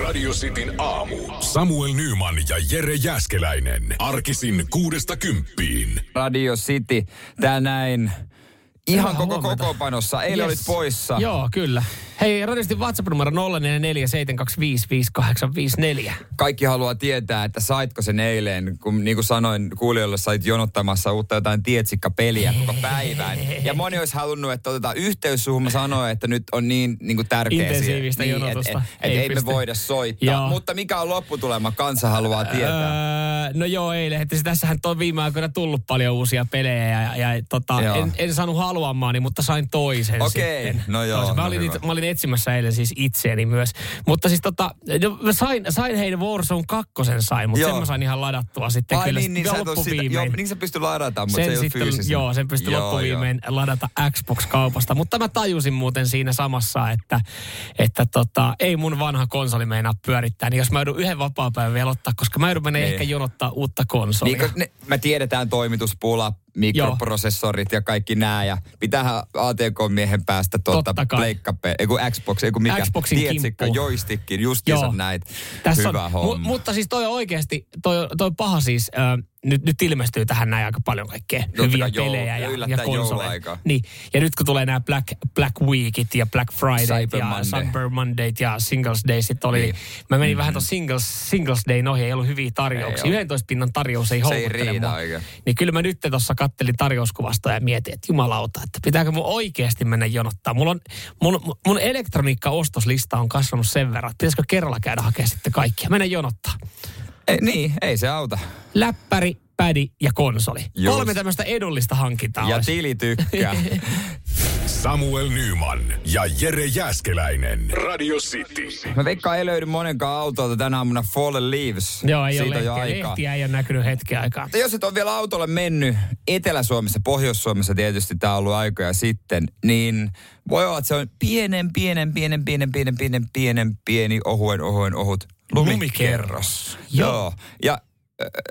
Radio Cityn aamu. Samuel Nyman ja Jere Jäskeläinen. Arkisin kuudesta kymppiin. Radio City tänään ihan Hyvää koko huomenta. kokoonpanossa. Eilen Yes. olit poissa. Joo, kyllä. Hei, radistin WhatsApp-numero 0447255854. Kaikki haluaa tietää, että saitko sen eilen, kun niin kuin sanoin kuulijoille, sait jonottamassa uutta jotain tietsikkapeliä koko päivän. Ja moni olisi halunnut, että otetaan yhteys suhun. Mä sanoin, että nyt on niin, niin kuin tärkeä Intensiivistä siihen. jonotusta. Niin, et, et, Ei ei, me voida soittaa. Joo. Mutta mikä on lopputulema? Kansa haluaa tietää. Öö, no joo, eilen. Että tässähän on viime aikoina tullut paljon uusia pelejä ja, ja tota, Joo. en, en, saanut haluamaani, mutta sain toisen Okei, sitten. no joo, Toisen. Mä, no olin, itse, mä olin etsimässä eilen siis itseäni myös. Mutta siis tota, no, mä sain, sain heidän Warzone kakkosen sain, mutta Joo. sen mä sain ihan ladattua sitten Ai kyllä niin, niin, oo sitä, joo, loppuviimein. niin sä pysty ladata, mutta se ei ole sitten, fyysisen. joo, sen pystyi Joo, loppuviimein ladata Xbox-kaupasta. Mutta mä tajusin muuten siinä samassa, että, että tota, ei mun vanha konsoli meinaa pyörittää. Niin jos mä joudun yhden vapaa-päivän vielä ottaa, koska mä joudun mennä Niin. ehkä jonottaa uutta konsolia. Niin, ne, me tiedetään toimituspula, mikroprosessorit ja kaikki nämä. Ja pitäähän ATK-miehen päästä tuolta kai. pleikkape, ei kun Xbox, ei kun mikä, Xboxin tietsikka, kimppuun. joystickin, justiinsa Joo. näitä. Tässä Hyvä on, homma. Mu, mutta siis toi on oikeasti, toi, toi paha siis, äh, nyt, nyt ilmestyy tähän näin aika paljon kaikkea Totta hyviä kai joulu- pelejä ja, ja konsoleja. Niin, ja nyt kun tulee nämä Black, Black Weekit ja Black Friday ja Monday. Cyber Mondayt ja Singles Daysit oli, Niin. mä menin vähän tuossa Singles, Singles Dayn ohi, ei ollut hyviä tarjouksia. Ei oo. 11 pinnan tarjous ei houkuttele mua. oikein. Niin kyllä mä nyt tuossa kattelin tarjouskuvastoa ja mietin, että jumalauta, että pitääkö mun oikeasti mennä jonottaa. Mulla on, mun, mun elektroniikka-ostoslista on kasvanut sen verran, että pitäisikö kerralla käydä hakemaan sitten kaikkia. Mennä jonottaa. Ei, niin, ei se auta. Läppäri, pädi ja konsoli. Just. Kolme tämmöistä edullista hankintaa Ja olisi. tili tykkää. Samuel Nyman ja Jere Jäskeläinen. Radio City. Mä veikkaan ei löydy monenkaan autolta tänä aamuna Fallen Leaves. Joo, ei Siitä ole jo lehtiä. aikaa. Lehtiä ei ole näkynyt hetken aikaa. Mutta jos et ole vielä autolle mennyt, Etelä-Suomessa, Pohjois-Suomessa tietysti tämä on ollut aikoja sitten, niin voi olla, että se on pienen, pienen, pienen, pienen, pienen, pienen, pienen, pieni, ohuen, ohuen, ohut lumikerros. Lumikerros. Joo. Ja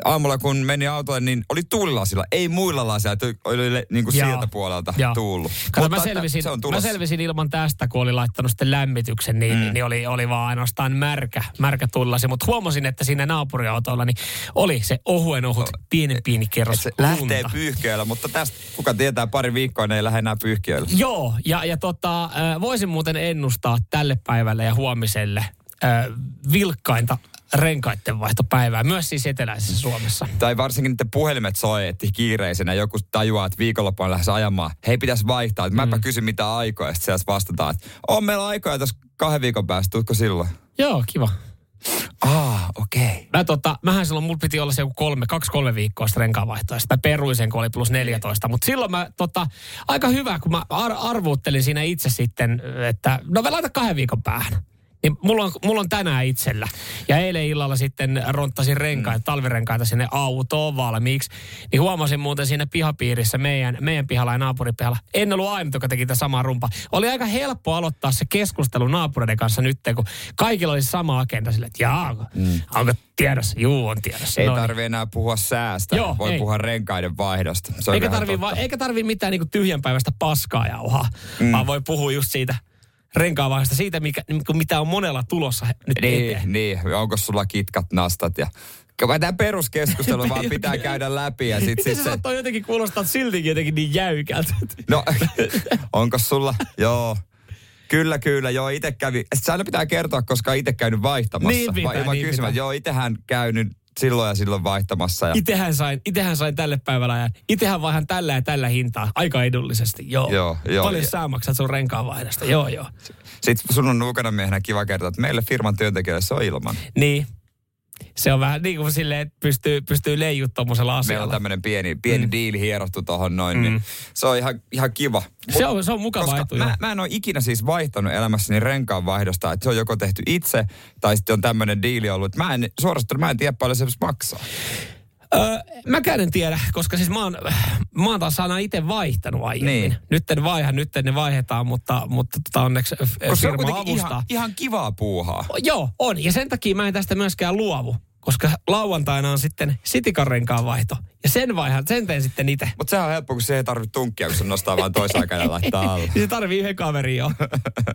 aamulla kun meni autolle, niin oli tuulilasilla, ei muilla lasilla, että oli niin kuin Joo. sieltä puolelta Joo. tuullut. Kato, Mutta mä, selvisin, se on mä selvisin ilman tästä, kun oli laittanut sitten lämmityksen, niin, mm. niin oli, oli vaan ainoastaan märkä, märkä tullasi. Mutta huomasin, että siinä naapuriautolla niin oli se ohuen ohut, pienen pieni kerros Et se lähtee lunta. pyyhkeillä, mutta tästä kuka tietää pari viikkoa, ne ei lähde enää pyyhkeillä. Joo, ja, ja tota, voisin muuten ennustaa tälle päivälle ja huomiselle äh, vilkkainta renkaiden vaihtopäivää, myös siis eteläisessä Suomessa. Tai varsinkin että puhelimet soi, että kiireisenä joku tajuaa, että viikonloppu on lähes ajamaan. Hei, pitäisi vaihtaa. Että mäpä Mm. kysyn mitä aikoja. Sitten sieltä vastataan, että on meillä aikoja tässä kahden viikon päästä. Tuutko silloin? Joo, kiva. Ah, okei. Okay. Mä tota, mähän silloin, mulla piti olla se joku kolme, kaksi kolme viikkoa sitä renkaanvaihtoa. Sitä peruin sen, kun oli plus 14. Mutta silloin mä tota, aika hyvä, kun mä ar- arvuuttelin siinä itse sitten, että no mä laitan kahden viikon päähän. Niin mulla on, mulla on tänään itsellä. Ja eilen illalla sitten ronttasin renkaita, mm. talvirenkaita sinne autoon valmiiksi. Niin huomasin muuten siinä pihapiirissä meidän, meidän pihalla ja naapuripihalla. En ollut ainut, joka teki tätä samaa rumpa. Oli aika helppo aloittaa se keskustelu naapureiden kanssa nyt, kun kaikilla oli sama agenda sille, että jaa, mm. onko tiedossa? Juu, on tiedossa. Ei No niin. tarvi enää puhua säästä. Joo, Voi ei. puhua renkaiden vaihdosta. Se Eikä tarvi, va, eikä tarvi mitään niinku tyhjänpäiväistä paskaa jauhaa, mm. vaan voi puhua just siitä renkaavaiheesta, siitä mikä, niinku mitä on monella tulossa nyt Niin, eteen. niin. Onko sulla kitkat, nastat ja... Tämä peruskeskustelu vaan pitää käydä läpi ja sit Miten siis se saattoi jotenkin kuulostaa siltikin jotenkin niin jäykältä? No, onko sulla? Joo. Kyllä, kyllä. Joo, itse kävi. Sitten aina pitää kertoa, koska itse käynyt vaihtamassa. Niin pitää, Vai niin kysymään. pitää. Joo, itsehän käynyt silloin ja silloin vaihtamassa. Ja... Itehän sain, itehän sain tälle päivällä ajan. Itehän vaihan tällä ja tällä hintaa aika edullisesti. Joo. Joo, joo. Paljon Ja- sä maksat sun renkaanvaihdosta. Joo, joo. Sitten sun on nuukana miehenä kiva kertoa, että meille firman työntekijöille se on ilman. Niin. Se on vähän niin kuin silleen, että pystyy, pystyy leijut tommosella Meillä on asialla. tämmöinen pieni, pieni Mm. diili hierottu tohon noin, Mm. niin se on ihan, ihan kiva. Se on, se on mukava Koska etu. mä, mä en ole ikinä siis vaihtanut elämässäni renkaan vaihdosta, että se on joko tehty itse tai sitten on tämmöinen diili ollut. että Mä en, suorastaan mä en tiedä paljon se maksaa. Öö, mäkään en tiedä, koska siis mä oon, mä oon taas aina itse vaihtanut aiemmin. Niin. Nyt en vaiha, nyt ne vaihdetaan, mutta, mutta tota onneksi Koska on firma kuitenkin avustaa. ihan, ihan kivaa puuhaa. Joo, on. Ja sen takia mä en tästä myöskään luovu, koska lauantaina on sitten sitikarrenkaan vaihto. Ja sen vaihan, sen teen sitten itse. Mutta sehän on helppo, kun se ei tarvitse tunkkia, kun se nostaa vaan toisaan käden ja laittaa alle. Se tarvii yhden kaverin jo.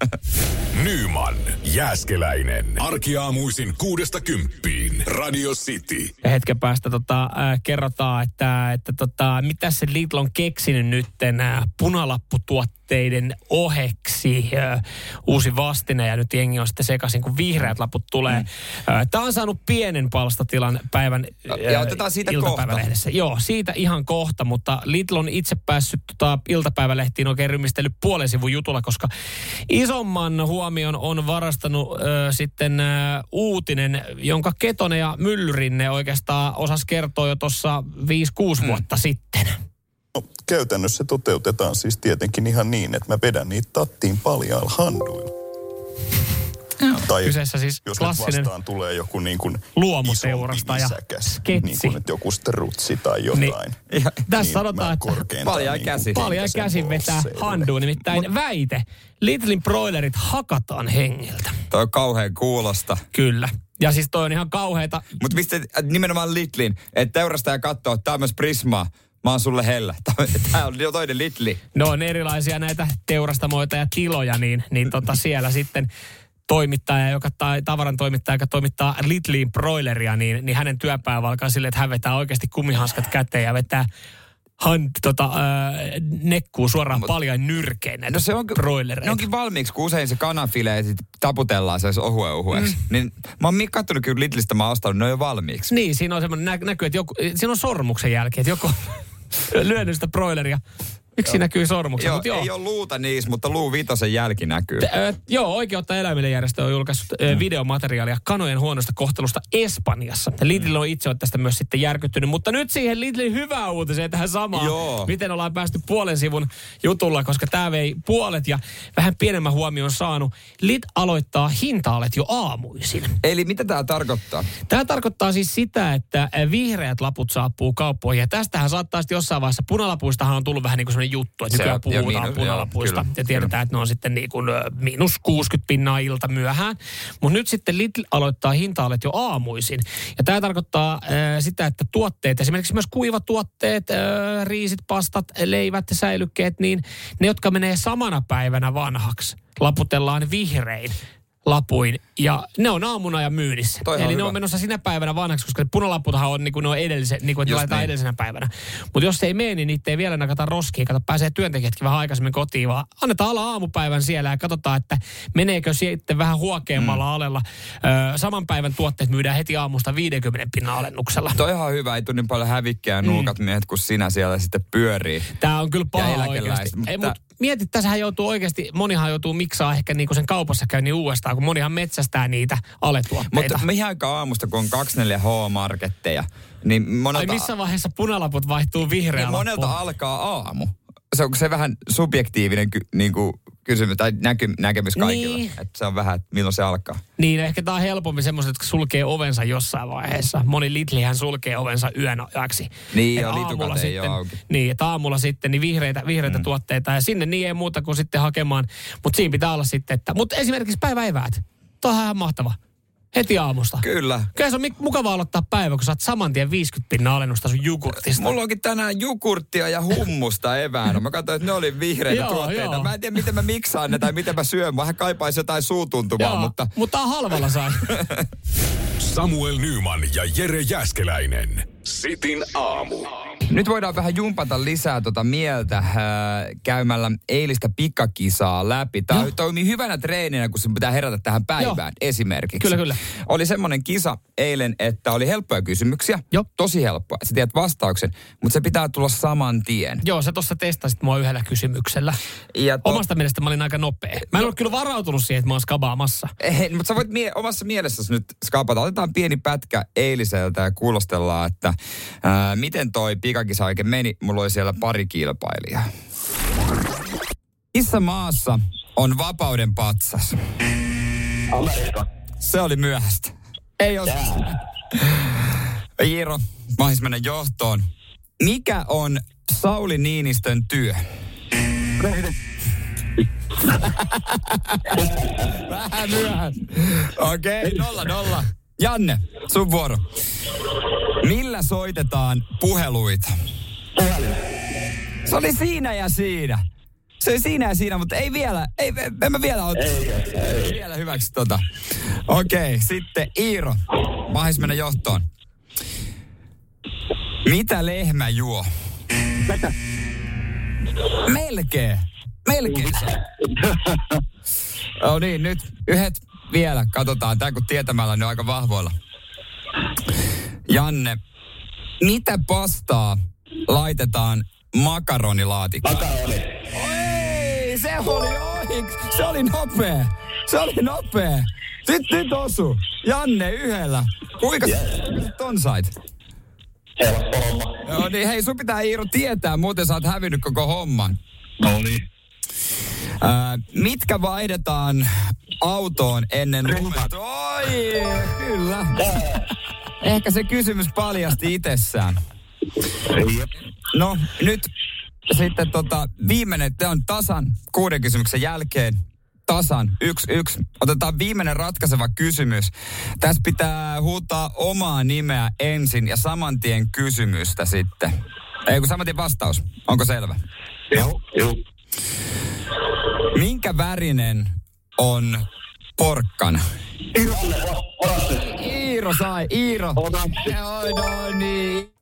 Nyman, Jääskeläinen. Arkiaamuisin kuudesta kymppiin. Radio City. Ja hetken päästä tota, äh, kerrotaan, että, että tota, mitä se Lidl on keksinyt nytten äh, punalapputuotteiden oheksi. Äh, uusi vastine ja nyt jengi on sitten sekaisin, kun vihreät laput tulee. Mm. Äh, Tämä on saanut pienen palstatilan päivän Ja otetaan siitä iltapäivälehdessä. Joo, siitä ihan kohta, mutta Lidl on itse päässyt tota, iltapäivälehtiin oikein rymistellyt puolen sivun jutulla, koska isomman huomion on varastanut ö, sitten ö, uutinen, jonka Ketonen ja Myllyrinne oikeastaan osas kertoa jo tuossa 5-6 Mm. vuotta sitten. No, käytännössä toteutetaan siis tietenkin ihan niin, että mä vedän niitä tattiin paljailla handuilla. Tai Kyseessä siis jos klassinen nyt vastaan tulee joku niin kuin nisäkäs, sketsi. niin kuin että joku strutsi tai jotain. Niin, tässä niin sanotaan, että Paljain niin käsi. paljon henkäsen käsin vetää handuun. Nimittäin väite, Lidlin broilerit hakataan hengiltä. Toi on kauhean kuulosta. Kyllä. Ja siis toi on ihan kauheita. Mutta mistä äh, nimenomaan Lidlin, että teurastaja katsoo, että tämä on myös Prismaa. Mä oon sulle hellä. Tämä on jo toinen Lidli. Ne on erilaisia näitä teurastamoita ja tiloja, niin, niin tota siellä sitten toimittaja, joka, tai tavaran toimittaja, joka toimittaa Lidliin broileria, niin, niin hänen työpäivä alkaa silleen, että hän vetää oikeasti kumihanskat käteen ja vetää han, tota, äh, nekkuu suoraan Mut- paljain nyrkein näitä No se on, broilereita. ne onkin valmiiksi, kun usein se kanafile sit taputellaan se ohue ohueksi. Mm. Niin mä oon katsonut kyllä Lidlistä, mä oon ostanut, ne on jo valmiiksi. Niin, siinä on semmoinen nä- näkyy, että joku, siinä on sormuksen jälki, että joku lyönyt sitä broileria. Miksi näkyy sormuksen? Joo, joo. ei ole luuta niissä, mutta luu vitosen jälki näkyy. Ö, joo, Oikeutta eläimille järjestö on julkaissut ö, videomateriaalia kanojen huonosta kohtelusta Espanjassa. Ja Lidl on itse on tästä myös sitten järkyttynyt. Mutta nyt siihen Lidlin hyvää uutiseen tähän samaan. Joo. Miten ollaan päästy puolen sivun jutulla, koska tämä vei puolet ja vähän pienemmän huomioon saanut. Lid aloittaa hintaalet jo aamuisin. Eli mitä tämä tarkoittaa? Tämä tarkoittaa siis sitä, että vihreät laput saapuu kauppoihin. Ja tästähän saattaa sitten jossain vaiheessa, punalapuistahan on tullut vähän niin kuin sellainen juttu, että Se nykyään joo, puhutaan miinus- punalapuista. joo, kyllä, ja tiedetään, että ne on sitten niin kuin miinus 60 pinnaa ilta myöhään. Mutta nyt sitten Lidl aloittaa hintaalet jo aamuisin. Ja tämä tarkoittaa äh, sitä, että tuotteet, esimerkiksi myös kuivatuotteet, äh, riisit, pastat, leivät, säilykkeet, niin ne, jotka menee samana päivänä vanhaksi, laputellaan vihrein lapuin ja ne on aamuna ja myynnissä. Toi Eli ne hyvä. on menossa sinä päivänä vanhaksi, koska punalaputhan on niin kuin ne on edellisen, niin kuin, että Just laitetaan niin. edellisenä päivänä. Mutta jos se ei mene, niin niitä ei vielä nakata roskiin. Kato, pääsee työntekijätkin vähän aikaisemmin kotiin, vaan annetaan olla aamupäivän siellä ja katsotaan, että meneekö sitten vähän huokeammalla mm. alella. Ö, saman päivän tuotteet myydään heti aamusta 50 pinnan alennuksella. Toi on ihan hyvä, ei tule niin paljon hävikkiä Mm. nuukat miehet, kun sinä siellä sitten pyörii. Tämä on kyllä paha oikeasti. mutta Ei, mut mieti, tässähän joutuu oikeasti, monihan joutuu miksaa ehkä niinku sen kaupassa käynnin uudestaan, kun monihan metsästää niitä aletuotteita. Mutta mihin aikaan aamusta, kun on 24H-marketteja, niin Ai monelta, missä vaiheessa punalaput vaihtuu niin vihreään monelta lappuun? alkaa aamu. Se on se vähän subjektiivinen niin kuin kysymys tai näky, näkemys kaikilla. Niin. Että se on vähän, että milloin se alkaa. Niin, ehkä tämä on helpompi semmoiset, jotka sulkee ovensa jossain vaiheessa. Moni Lidlihän sulkee ovensa yön ajaksi. Niin, joo, aamulla ei sitten, auki. Niin, että aamulla sitten niin vihreitä, vihreitä mm. tuotteita ja sinne niin ei muuta kuin sitten hakemaan. Mutta siinä pitää olla sitten, että... Mutta esimerkiksi päiväeväät. Tuohan ihan mahtava. Heti aamusta. Kyllä. Kyllä se on mik- mukava aloittaa päivä, kun saat saman tien 50 pinnan alennusta sun jogurtista. Mulla onkin tänään jukurttia ja hummusta eväänä. Mä katsoin, että ne oli vihreitä Joo, tuotteita. joo. Mä en tiedä, miten mä miksaan ne tai miten mä syön. Vähän kaipaisi jotain suutuntumaa, Joo, mutta mutta halvalla sai. Samuel Nyman ja Jere Jäskeläinen. Sitin aamu. Nyt voidaan vähän jumpata lisää tota mieltä äh, käymällä eilistä pikakisaa läpi. Tämä Joo. toimii hyvänä treeninä, kun se pitää herätä tähän päivään esimerkiksi. Kyllä, kyllä. Oli semmoinen kisa eilen, että oli helppoja kysymyksiä. Joo. Tosi helppoa. Sä tiedät vastauksen, mutta se pitää tulla saman tien. Joo, sä tuossa testasit mua yhdellä kysymyksellä. Ja to- Omasta mielestä mä olin aika nopea. Mä en ollut kyllä varautunut siihen, että mä oon skabaamassa. Ei, mutta sä voit mie- omassa mielessäsi nyt skapata. Otetaan pieni pätkä eiliseltä ja kuulostellaan, että ää, miten toi pikakisa oikein meni. Mulla oli siellä pari kilpailijaa. Missä maassa on vapauden patsas? Amerikka. Se oli myöhäistä. Ei ole. Iiro, mahis mennä johtoon. Mikä on Sauli Niinistön työ? Vähän myöhään. Okei, okay, nolla nolla. Janne, sun vuoro. Millä soitetaan puheluita? Se oli siinä ja siinä. Se oli siinä ja siinä, mutta ei vielä, ei, en mä vielä ota. Ei, ei. vielä hyväksi tota. Okei, okay, sitten Iiro. Mahis mennä johtoon. Mitä lehmä juo? Melkein. Melkein. No niin, nyt yhdet vielä. Katsotaan, tää kun tietämällä ne on aika vahvoilla. Janne, mitä pastaa laitetaan makaronilaatikkoon? Makaroni. Ei, se oli ohi. Se oli nopea. Se oli nopea. Nyt, nyt osu. Janne yhdellä. Kuinka yeah. ton sait? Helppo homma. Joo niin, hei sun pitää Iiro tietää, muuten sä oot hävinnyt koko homman. No niin. Äh, mitkä vaihdetaan autoon ennen lumetta? Oi, kyllä. Ehkä se kysymys paljasti itsessään. No, nyt sitten tota, viimeinen, te on tasan kuuden kysymyksen jälkeen. Tasan, yksi, yksi. Otetaan viimeinen ratkaiseva kysymys. Tässä pitää huutaa omaa nimeä ensin ja saman tien kysymystä sitten. Ei kun saman tien vastaus. Onko selvä? Joo, joo. Minkä värinen on porkkana? Iiro sai, Iiro. No niin.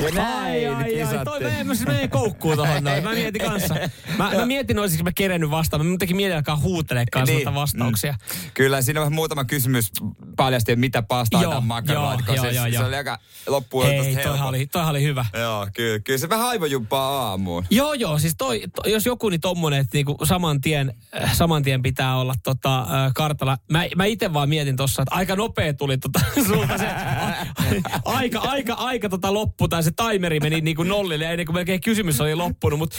Ja näin Ai, ai, ai. Toi menee, mä, menee koukkuun tohon noin. Mä mietin kanssa. Mä, mä mietin, olisinko mä kerennyt vastaan. Mä muutenkin mietin alkaa huutelee kanssa niin. vastauksia. Mm. Kyllä, siinä on muutama kysymys paljasti, mitä pastaa Joo, tämän makaronilaatikkoon. joo, Se, joo, se oli aika loppuun Ei, toihan oli, toihan oli hyvä. Joo, kyllä, kyllä se vähän aivojumpaa aamuun. Joo, joo, siis toi, to, jos joku niin tommonen, että niinku saman, tien, äh, saman tien pitää olla tota, äh, kartalla. Mä, mä itse vaan mietin tossa, että aika nopea tuli tota, sulta se a, aika, aika, aika tota loppu, tai se timeri meni niinku nollille, ennen kuin melkein kysymys oli loppunut, mutta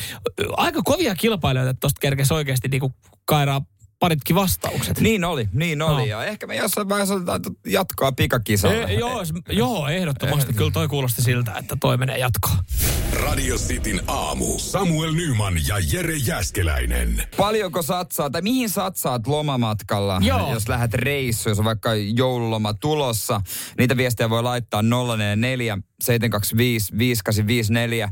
aika kovia kilpailijoita tosta kerkesi oikeasti niinku kairaa paritkin vastaukset. Niin oli, niin oli. No. Ja ehkä me jossain vaiheessa jatkoa pikakisalle. E, joo, joo, ehdottomasti. Kyllä toi kuulosti siltä, että toi menee jatkoon. Radio Cityn aamu. Samuel Nyman ja Jere Jäskeläinen. Paljonko satsaat, tai mihin satsaat lomamatkalla, Joo. jos lähdet reissuun, jos on vaikka joululoma tulossa. Niitä viestejä voi laittaa 044 725 5854.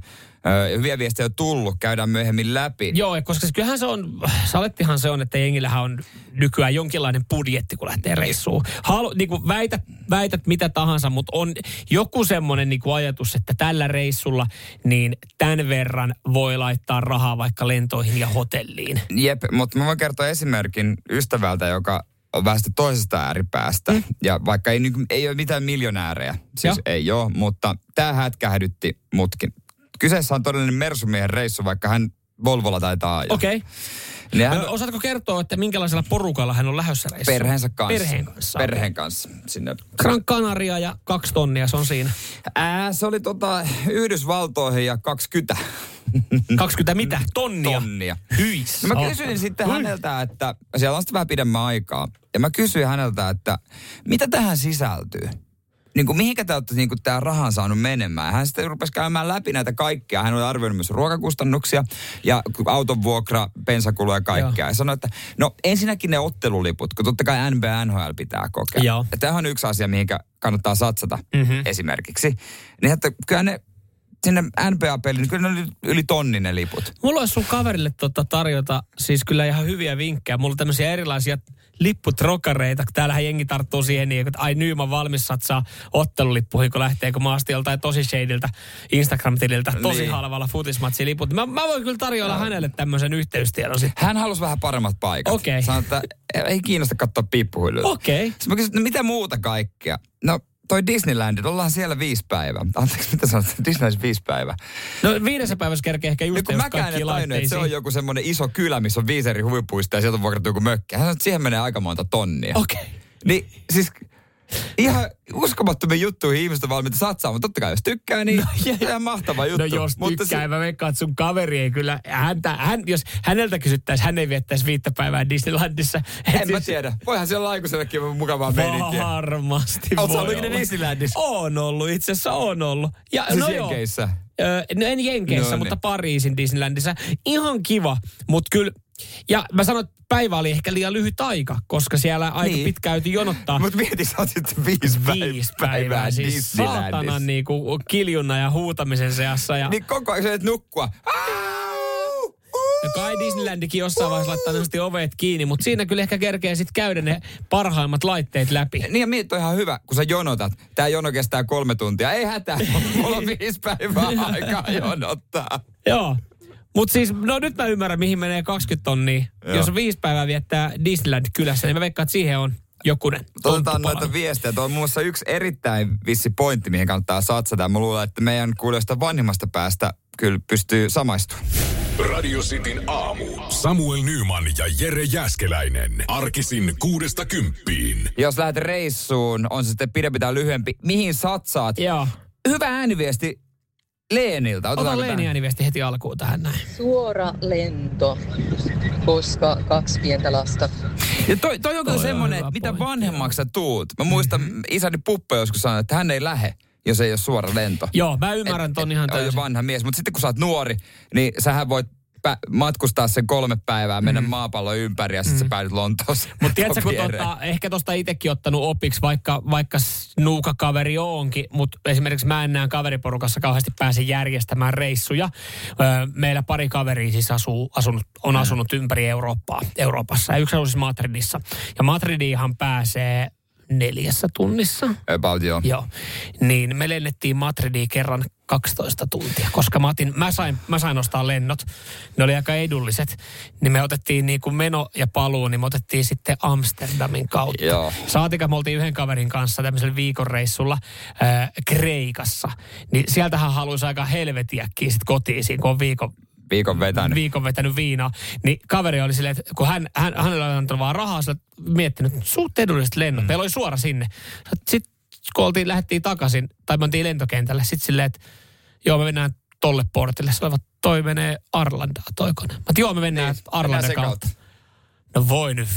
Öö, hyviä viestejä on tullut, käydään myöhemmin läpi. Joo, koska kyllähän se on, salettihan se on, että jengillähän on nykyään jonkinlainen budjetti, kun lähtee reissuun. Halu, niin kuin väität, väität mitä tahansa, mutta on joku semmoinen niin kuin ajatus, että tällä reissulla niin tämän verran voi laittaa rahaa vaikka lentoihin ja hotelliin. Jep, mutta mä voin kertoa esimerkin ystävältä, joka on vähän toisesta ääripäästä. Mm. Ja vaikka ei, ei ole mitään miljonäärejä, siis Joo. ei ole, mutta tämä hätkähdytti mutkin. Kyseessä on todellinen Mersumiehen reissu, vaikka hän Volvolla taitaa ajaa. Okei. Okay. Niin hän Osaatko kertoa, että minkälaisella porukalla hän on lähdössä reissuun? perheensä kanssa. Perheen kanssa. Perheen kanssa. Sinne. Gran Canaria ja kaksi tonnia, se on siinä. Ää, se oli tota Yhdysvaltoihin ja 20 20 mitä? Tonnia? tonnia. Hyis. No mä kysyin sitten häneltä, että siellä on sitten vähän pidemmän aikaa. Ja mä kysyin häneltä, että mitä tähän sisältyy? Niin kuin, mihinkä te olette niin kuin, tämä rahan saanut menemään? Hän sitten rupesi käymään läpi näitä kaikkia. Hän oli arvioinut myös ruokakustannuksia ja auton vuokra, bensakuluja ja kaikkea. Joo. Ja sanoi, että no ensinnäkin ne otteluliput, kun totta kai NBA NHL pitää kokea. Joo. Ja tämähän on yksi asia, mihinkä kannattaa satsata Mhm. esimerkiksi. Niin että kyllä ne sinne NBA-peliin, niin kyllä ne oli yli tonnin ne liput. Mulla olisi sun kaverille tota tarjota siis kyllä ihan hyviä vinkkejä. Mulla on tämmöisiä erilaisia lipputrokareita. Täällähän jengi tarttuu siihen niin, että ai Nyyman valmis satsaa ottelulippuihin, kun lähtee, kun mä astin joltain tosi shadeiltä Instagram-tililtä tosi Niin. halvalla futismatsiliput. Mä, mä voin kyllä tarjoilla hänelle tämmöisen yhteystiedon sitten. Hän halusi vähän paremmat paikat. Okei. Sanoi, että ei kiinnosta katsoa piippuhuiluja. Okei. Sitten mä kysyin, no mitä muuta kaikkea? No toi Disneyland, ollaan siellä viisi päivää. Anteeksi, mitä sanot? Disneyland viisi päivää. No viidessä päivässä kerkee ehkä just kun jos kaikki en tajunnut, että se on joku semmoinen iso kylä, missä on viisi eri huvipuista ja sieltä on vuokrattu joku mökki. Hän sanoi, että siihen menee aika monta tonnia. Okei. Niin siis Ihan uskomattomia juttuja ihmiset on valmiita satsaamaan. Totta kai jos tykkää, niin no, ihan mahtava juttu. No jos Mutta tykkää, se- mä veikkaan, että sun kaveri ei kyllä, häntä, hän, jos häneltä kysyttäisiin, hän ei viettäisi viittä päivää Disneylandissa. En mä siis- tiedä. Voihan siellä aikuisellekin mukavaa meininkiä. Varmasti Oletko voi ollut ikinä. Disneylandissa? On ollut, itse asiassa on ollut. Ja, Siis no joo. Jenkeissä. Öö, no en Jenkeissä, No niin. mutta Pariisin Disneylandissa. Ihan kiva, mutta kyllä... Ja mä sanon, että päivä oli ehkä liian lyhyt aika, koska siellä aika Niin. pitkään käytiin jonottaa. Mutta mieti, sä oot sitten viisi, Viisi päivää, päivää, siis Disneylandissa. saatana niinku kiljunnan ja huutamisen seassa. Ja, Niin koko ajan nukkua. Ja kai Disneylandikin jossain vaiheessa laittaa nosti ovet kiinni, mutta siinä kyllä ehkä kerkee sitten käydä ne parhaimmat laitteet läpi. Niin ja miet on ihan hyvä, kun sä jonotat. Tää jono kestää kolme tuntia. Ei hätää, mulla on viisi päivää aikaa jonottaa. Joo. Mutta siis, no nyt mä ymmärrän, mihin menee 20 tonnia. Joo. Jos on viisi päivää viettää Disneyland kylässä, niin mä veikkaan, että siihen on jokunen Otetaan noita viestejä. Tuo on muun muassa yksi erittäin vissi pointti, mihin kannattaa satsata. Mä luulen, että meidän kuulijoista vanhimmasta päästä kyllä pystyy samaistumaan. Radio Cityn aamu. Samuel Nyman ja Jere Jäskeläinen. Arkisin kuudesta kymppiin. Jos lähdet reissuun, on se sitten pidempi tai lyhyempi, mihin satsaat? Joo. Hyvä ääniviesti Leeniltä. Ota Otetaanko Leeni ääniviesti heti alkuun tähän näin. Suora lento, koska kaksi pientä lasta. Ja toi, toi on Toi semmoinen, että mitä vanhemmaksi sä tuut. Mä muistan, mm-hmm. isäni Puppe joskus sanoi, että hän ei lähe, jos ei ole suora lento. Joo, mä ymmärrän ton ihan jo täysin. vanha mies, mutta sitten kun sä oot nuori, niin sähän voit pä- matkustaa sen kolme päivää, mennä mm. maapallon ympäri ja sitten mm. sä päädyt Lontoossa. Mutta tiedätkö, kun tota, ehkä tosta itsekin ottanut opiksi, vaikka, vaikka s- nuuka kaveri onkin, mutta esimerkiksi mä en näe kaveriporukassa kauheasti pääse järjestämään reissuja. Meillä pari kaveria siis asuu, asunut, on asunut ympäri Eurooppaa, Euroopassa ja yksi asuu siis Madridissa. Ja Madridiinhan pääsee neljässä tunnissa. About joo. Joo. Niin me lennettiin Madridiin kerran 12 tuntia, koska mä, otin, mä, sain, mä sain ostaa lennot. Ne oli aika edulliset. Niin me otettiin niin kuin meno ja paluu, niin me otettiin sitten Amsterdamin kautta. Joo. Saatika me oltiin yhden kaverin kanssa tämmöisellä viikonreissulla äh, Kreikassa. Niin sieltähän haluaisi aika helvetiäkin sit kotiin, siinä, kun on viikon, Viikon vetänyt. viikon vetänyt viinaa. Niin kaveri oli silleen, että kun hän, hän, hänellä oli antanut vaan rahaa, sillä miettinyt, että suut edulliset lennot. Mm. Meillä oli suora sinne. Sitten kun oltiin, lähdettiin takaisin, tai me mentiin lentokentälle, sitten silleen, että joo, me mennään tolle portille. Se olivat, toi menee Arlandaa, toi kone. Mä joo, me mennään Niin, Arlandan kautta. kautta. No voi nyt.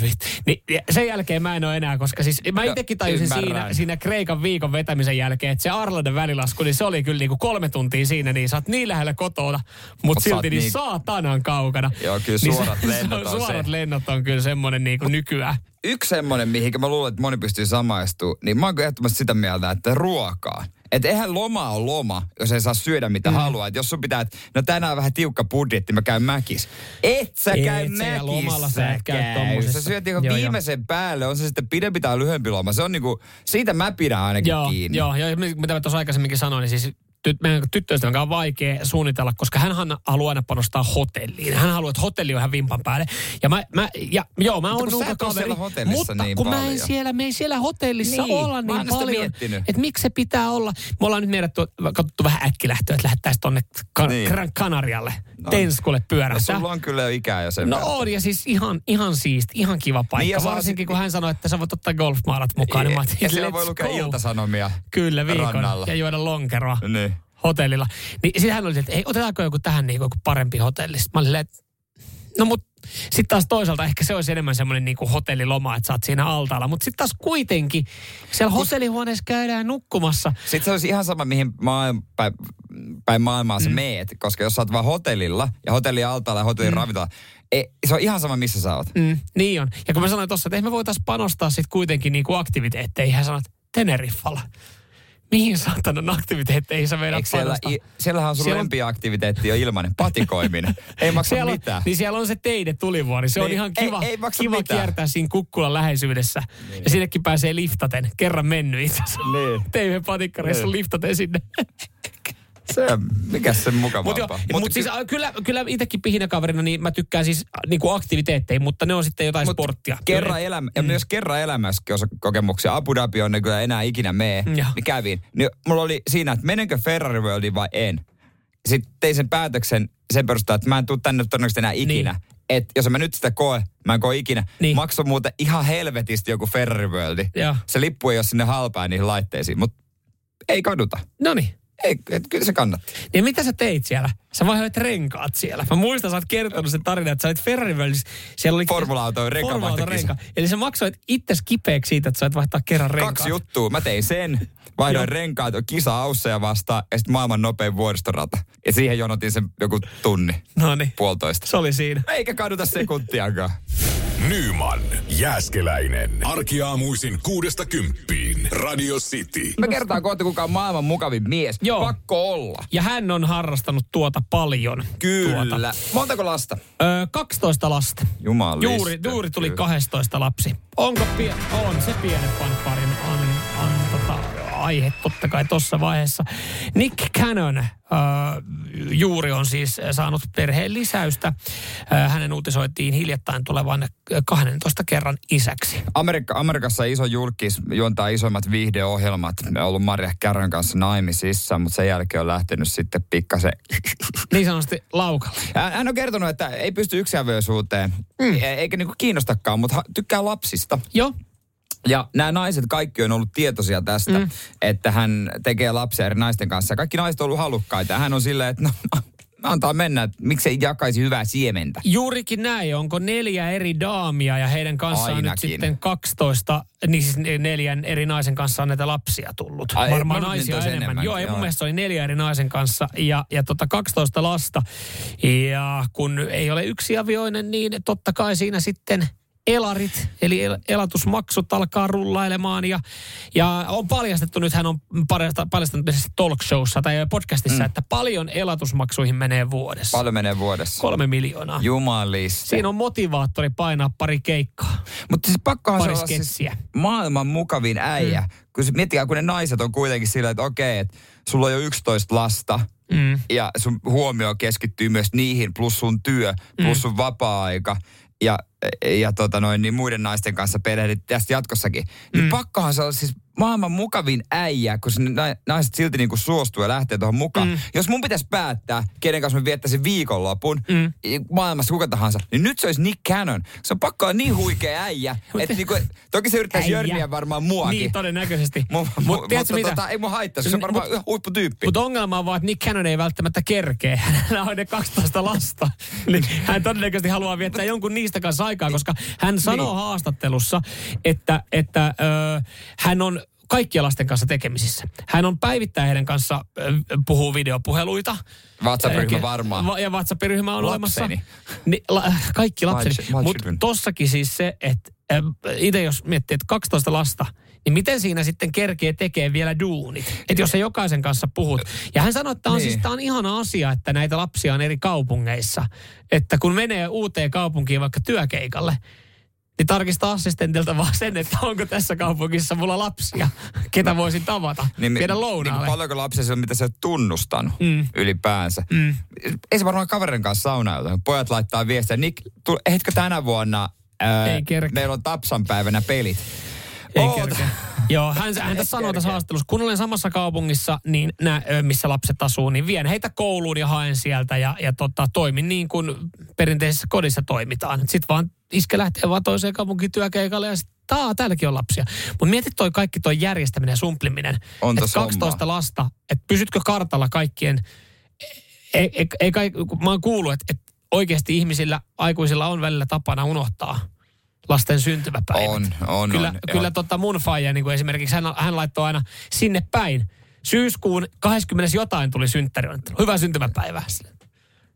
Niin, sen jälkeen mä en ole enää, koska siis mä itsekin tajusin siinä, siinä Kreikan viikon vetämisen jälkeen, että se Arlandan välilasku, niin se oli kyllä niinku kolme tuntia siinä, niin sä oot niin lähellä kotona, mutta Mut silti niin, niin- saatanan kaukana. Joo, kyllä Niin suorat se- lennot on Suorat se. lennot on kyllä semmoinen niinku nykyään. Yksi semmoinen, mihin mä luulen, että moni pystyy samaistumaan, niin mä oon ehdottomasti sitä mieltä, että ruokaa. Että eihän loma ole loma, jos ei saa syödä mitä mm. haluaa. Et jos sun pitää, että no tänään on vähän tiukka budjetti, mä käyn mäkis. Et sä Et käy sä ja lomalla sä et käy tommosessa. Sä syöt niinku Joo, joo. viimeisen päälle, on se sitten pidempi tai lyhyempi loma. Se on niinku, siitä mä pidän ainakin Joo, kiinni. joo, ja mitä mä tuossa aikaisemminkin sanoin, niin siis tyt, meidän tyttöystävän on vaikea suunnitella, koska hän haluaa aina panostaa hotelliin. Hän haluaa, että hotelli on ihan vimpan päälle. Ja mä, mä ja, joo, mä oon nuuka kaveri, mutta niin kun mä en paljon. siellä, me ei siellä hotellissa Niin, olla niin paljon. Että miksi se pitää olla. Me ollaan nyt mietitty, katsottu vähän äkkilähtöä, että lähettäisiin tonne kan, Niin. Gran Canarialle, No. Tenskulle No, pyörähtää. sulla on kyllä jo ikää jo sen No verran. on, ja siis ihan, ihan siisti, ihan kiva paikka. Niin, ja Varsinkin sit- kun hän sanoi, että sä voit ottaa golfmaalat mukaan. Niin ajattelin, ja siellä voi lukea iltasanomia Kyllä, viikon. rannalla. Ja juoda lonkeroa Niin. Hotellilla. Niin sitten hän oli, että ei, otetaanko joku tähän niin joku parempi hotelli. Sitten Mä olin että no mut sitten taas toisaalta ehkä se olisi enemmän semmoinen niin kuin hotelliloma, että sä oot siinä altaalla. Mutta sitten taas kuitenkin siellä hotellihuoneessa käydään nukkumassa. Sitten se olisi ihan sama, mihin maailma, päin, päin maailmaa sä Mm. meet, koska jos sä oot vaan hotellilla ja hotelli altaalla ja hotellin mm. ravintola, ei, se on ihan sama, missä sä oot. Mm, niin on. Ja kun mä sanoin tuossa, että ei me voitaisiin panostaa sitten kuitenkin niin kuin aktiviteetteihin. Hän sanoi, että Teneriffalla. Mihin saatanan aktiviteetteihin sä meidät Eikö siellä, i, siellähän on sun Siellä on- lempiaktiviteetti jo ilmainen, patikoiminen. ei maksa siellä on, mitään. Niin siellä on se teide tulivuori. Se on Niin, ihan ei- kiva, ei maksa kiva mitään. kiertää siinä kukkulan läheisyydessä. Niin. Ja sinnekin pääsee liftaten. Kerran mennyt itse asiassa. Niin. Teimme patikkareissa Niin. liftaten sinne. Se, mikä se Mutta mukavampaa. mut, mut siis äh, kyllä, kyllä itsekin pihinäkaverina niin mä tykkään siis äh, niinku aktiviteetteja, mutta ne on sitten jotain Mut sporttia. Kerran elämä, ja myös kerran elämässäkin on kokemuksia. Abu Dhabi on ne kyllä enää ikinä mee. Joo. Niin kävin. Niin mulla oli siinä, että menenkö Ferrari Worldiin vai en. Sitten tein sen päätöksen sen perusteella, että mä en tule tänne todennäköisesti enää ikinä. Niin. että jos mä nyt sitä koe, mä en koe ikinä. Niin. Niin. Makso muuten ihan helvetisti joku. Joo. Se lippu ei ole sinne halpaa niihin laitteisiin, mutta ei kaduta. No niin. Ei, et, kyllä se kannatti. Niin mitä sä teit siellä? Sä vaihdoit renkaat siellä. Mä muistan, sä oot kertonut sen tarinan, että sä olit Ferrari. Siellä oli renkaanvaihtokisa. renka. Eli sä maksoit itses kipeäksi siitä, että sä et vaihtaa kerran renkaat. Kaksi juttua. Mä tein sen. Vaihdoin renkaat kisa Ausseja vastaan ja sitten maailman nopein vuoristorata. Ja siihen jonotin sen joku tunni, No niin. puolitoista. Se oli siinä. Eikä kaduta sekuntiakaan. Nyman, Jääskeläinen. Arkiaamuisin kuudesta kymppiin. Radio City. Me kertaan kohta, kuka on maailman mukavin mies. Joo. Pakko olla. Ja hän on harrastanut tuota paljon. Kyllä. Tuota. Montako lasta? Öö, 12 lasta. Jumalista. Juuri, juuri tuli Kyllä. 12 lapsi. Onko pie- on se pienempän parin on, on tota, aihe totta kai tuossa vaiheessa. Nick Cannon äh, juuri on siis saanut perheen lisäystä. Äh, hänen uutisoitiin hiljattain tulevan äh, 12 kerran isäksi. Amerikka, Amerikassa iso julkis juontaa isoimmat viihdeohjelmat. Me on ollut Maria Kärrän kanssa naimisissa, mutta sen jälkeen on lähtenyt sitten pikkasen... Niin sanotusti laukalle. Hän on kertonut, että ei pysty yksinävöisyyteen, mm. eikä niinku kiinnostakaan, mutta tykkää lapsista. Joo, Ja nämä naiset kaikki on ollut tietoisia tästä, mm. että hän tekee lapsia eri naisten kanssa. Kaikki naiset on ollut halukkaita. Hän on silleen, että no, antaa mennä, että miksei jakaisi hyvää siementä. Juurikin näin. Onko neljä eri daamia ja heidän kanssaan nyt Ainakin. sitten 12, niin siis neljän eri naisen kanssa on näitä lapsia tullut. Ai, Varmaan mä luulin, naisia enemmän. enemmän, Joo, ei joo. mun mielestä oli neljä eri naisen kanssa ja, ja tota 12 lasta. Ja kun ei ole yksi avioinen, niin totta kai siinä sitten elarit, eli el- elatusmaksut alkaa rullailemaan ja, ja on paljastettu, nyt hän on paljasta- paljastanut esimerkiksi talk showssa tai podcastissa, mm. että paljon elatusmaksuihin menee vuodessa. Paljon menee vuodessa. Kolme miljoonaa. Jumalista. Siinä on motivaattori painaa pari keikkaa. Mutta siis pakkohan se Pari olla siis maailman mukavin äijä. Mm. Kun miettikää, kun ne naiset on kuitenkin sillä, että okei, että sulla on jo 11 lasta. Mm. Ja sun huomio keskittyy myös niihin, plus sun työ, plus Mm. sun vapaa-aika. Ja, ja tota noin, niin muiden naisten kanssa perhehdit tästä jatkossakin. Niin Mm. pakkohan se olla siis maailman mukavin äijä, kun naiset silti niinku suostuu ja lähtee tuohon mukaan. Mm. Jos mun pitäisi päättää, kenen kanssa mä viettäisin viikonlopun, Mm. maailmassa kuka tahansa, niin nyt se olisi Nick Cannon. Se on pakko olla niin huikea äijä, että niinku, toki se yrittäisi jörniä varmaan muakin. Niin, todennäköisesti. Mu, mu, Mut mutta mitä? tota, ei mun haittaisi, se on varmaan Mut- huipputyyppi. Mutta ongelma on vaan, että Nick Cannon ei välttämättä kerkee. Hänellä on ne 12 lasta. Niin hän todennäköisesti haluaa viettää jonkun niistä kanssa aikaa, koska hän sanoo Niin. haastattelussa, että, että ö, hän on kaikkien lasten kanssa tekemisissä. Hän on päivittäin heidän kanssa, puhuu videopuheluita. WhatsApp-ryhmä varmaan. Va- ja WhatsApp-ryhmä on olemassa. Ni, la, kaikki lapseni. Mutta tossakin siis se, että itse jos miettii, että 12 lasta, niin miten siinä sitten kerkee tekee vielä duunit? Että jos sä jokaisen kanssa puhut. Ja hän sanoi, että tämä on, Niin. siis, tää on ihana asia, että näitä lapsia on eri kaupungeissa. Että kun menee uuteen kaupunkiin vaikka työkeikalle, niin tarkistaa assistentilta vaan sen, että onko tässä kaupungissa mulla lapsia, ketä voisin tavata, niin, viedä Niin lounaalle. kuin paljonko lapsia se on, mitä sä oot tunnustanut Mm. ylipäänsä. Mm. Ei se varmaan kaverin kanssa saunailu. Pojat laittaa viestiä. Nick, ehitkö tänä vuonna? Ää, Ei kerkeä. meillä on Tapsan päivänä pelit. Ei kerkeä. Joo, hän, hän tässä sanoo tässä haastattelussa, kun olen samassa kaupungissa, niin nä, missä lapset asuu, niin vien heitä kouluun ja haen sieltä ja, ja tota, toimin niin kuin perinteisessä kodissa toimitaan. Sitten vaan iskä lähtee vaan toiseen kaupunkiin työkeikalle ja sitten taa, täälläkin on lapsia. Mutta mieti toi kaikki toi järjestäminen ja sumpliminen. On että tossa 12 hommaa. lasta, että pysytkö kartalla kaikkien, ei, ei, ei mä oon kuullut, että, että oikeasti ihmisillä, aikuisilla on välillä tapana unohtaa lasten syntymäpäivät. On, on, Kyllä, on. kyllä Joo. tota mun faija, niin kuin esimerkiksi hän, hän laittoi aina sinne päin. Syyskuun 20. jotain tuli synttäri. Hyvää syntymäpäivää.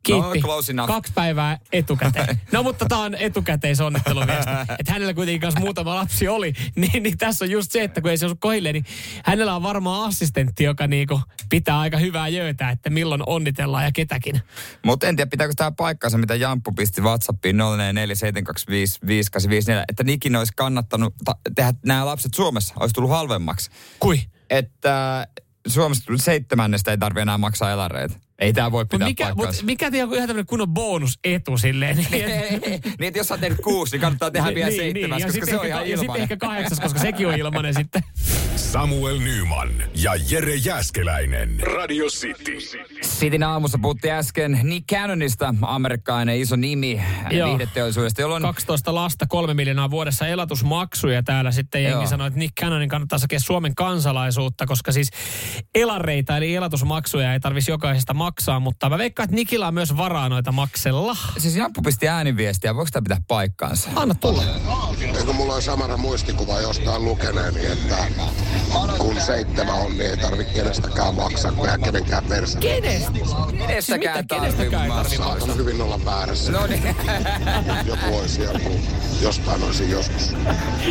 Kiitti. No, close enough. Kaksi päivää etukäteen. No mutta tämä on etukäteisonnitteluviesti. Että hänellä kuitenkin kanssa muutama lapsi oli. Niin, niin tässä on just se, että kun ei se osu kohille, niin hänellä on varmaan assistentti, joka niinku pitää aika hyvää jöötä, että milloin onnitellaan ja ketäkin. Mutta en tiedä, pitääkö tämä paikkansa, mitä Jamppu pisti WhatsAppiin 0447255854, että Nikin olisi kannattanut ta- tehdä nämä lapset Suomessa, olisi tullut halvemmaksi. Kui? Että Suomessa seitsemännestä ei tarvitse enää maksaa elareita. Ei tämä voi Mut pitää mikä, mut paikkaansa. mikä tiedä, kun ihan tämmöinen kunnon bonusetu silleen. Niin, niin, että jos sä tehnyt kuusi, niin kannattaa tehdä vielä seitsemäs, ja koska se on ehkä, ihan ja sitten ehkä kahdeksas, koska sekin on ilmainen sitten. Samuel Nyman ja Jere Jäskeläinen. Radio City. Sitin aamussa puhuttiin äsken Nick Cannonista, amerikkalainen iso nimi Joo. viihdeteollisuudesta, jolloin 12 lasta, kolme miljoonaa vuodessa elatusmaksuja täällä sitten jengi Joo. sanoi, että Nick Cannonin kannattaa hakea Suomen kansalaisuutta, koska siis elareita eli elatusmaksuja ei tarvitsisi jokaisesta maksaa, mutta mä veikkaan, että Nikillä on myös varaa noita maksella. siis Jamppu pisti ääniviestiä, voiko tämä pitää paikkaansa? Anna tulla. Eikö mulla on samana muistikuva jostain lukeneeni, että kun seitsemän on, niin ei tarvitse kenestäkään maksaa, kun eihän kenenkään perse. Kenestä? Kenestäkään Mitä? Kenestäkään ei tarvitse maksaa. Saatan hyvin olla väärässä. No niin. Joku olisi joku, jostain olisin joskus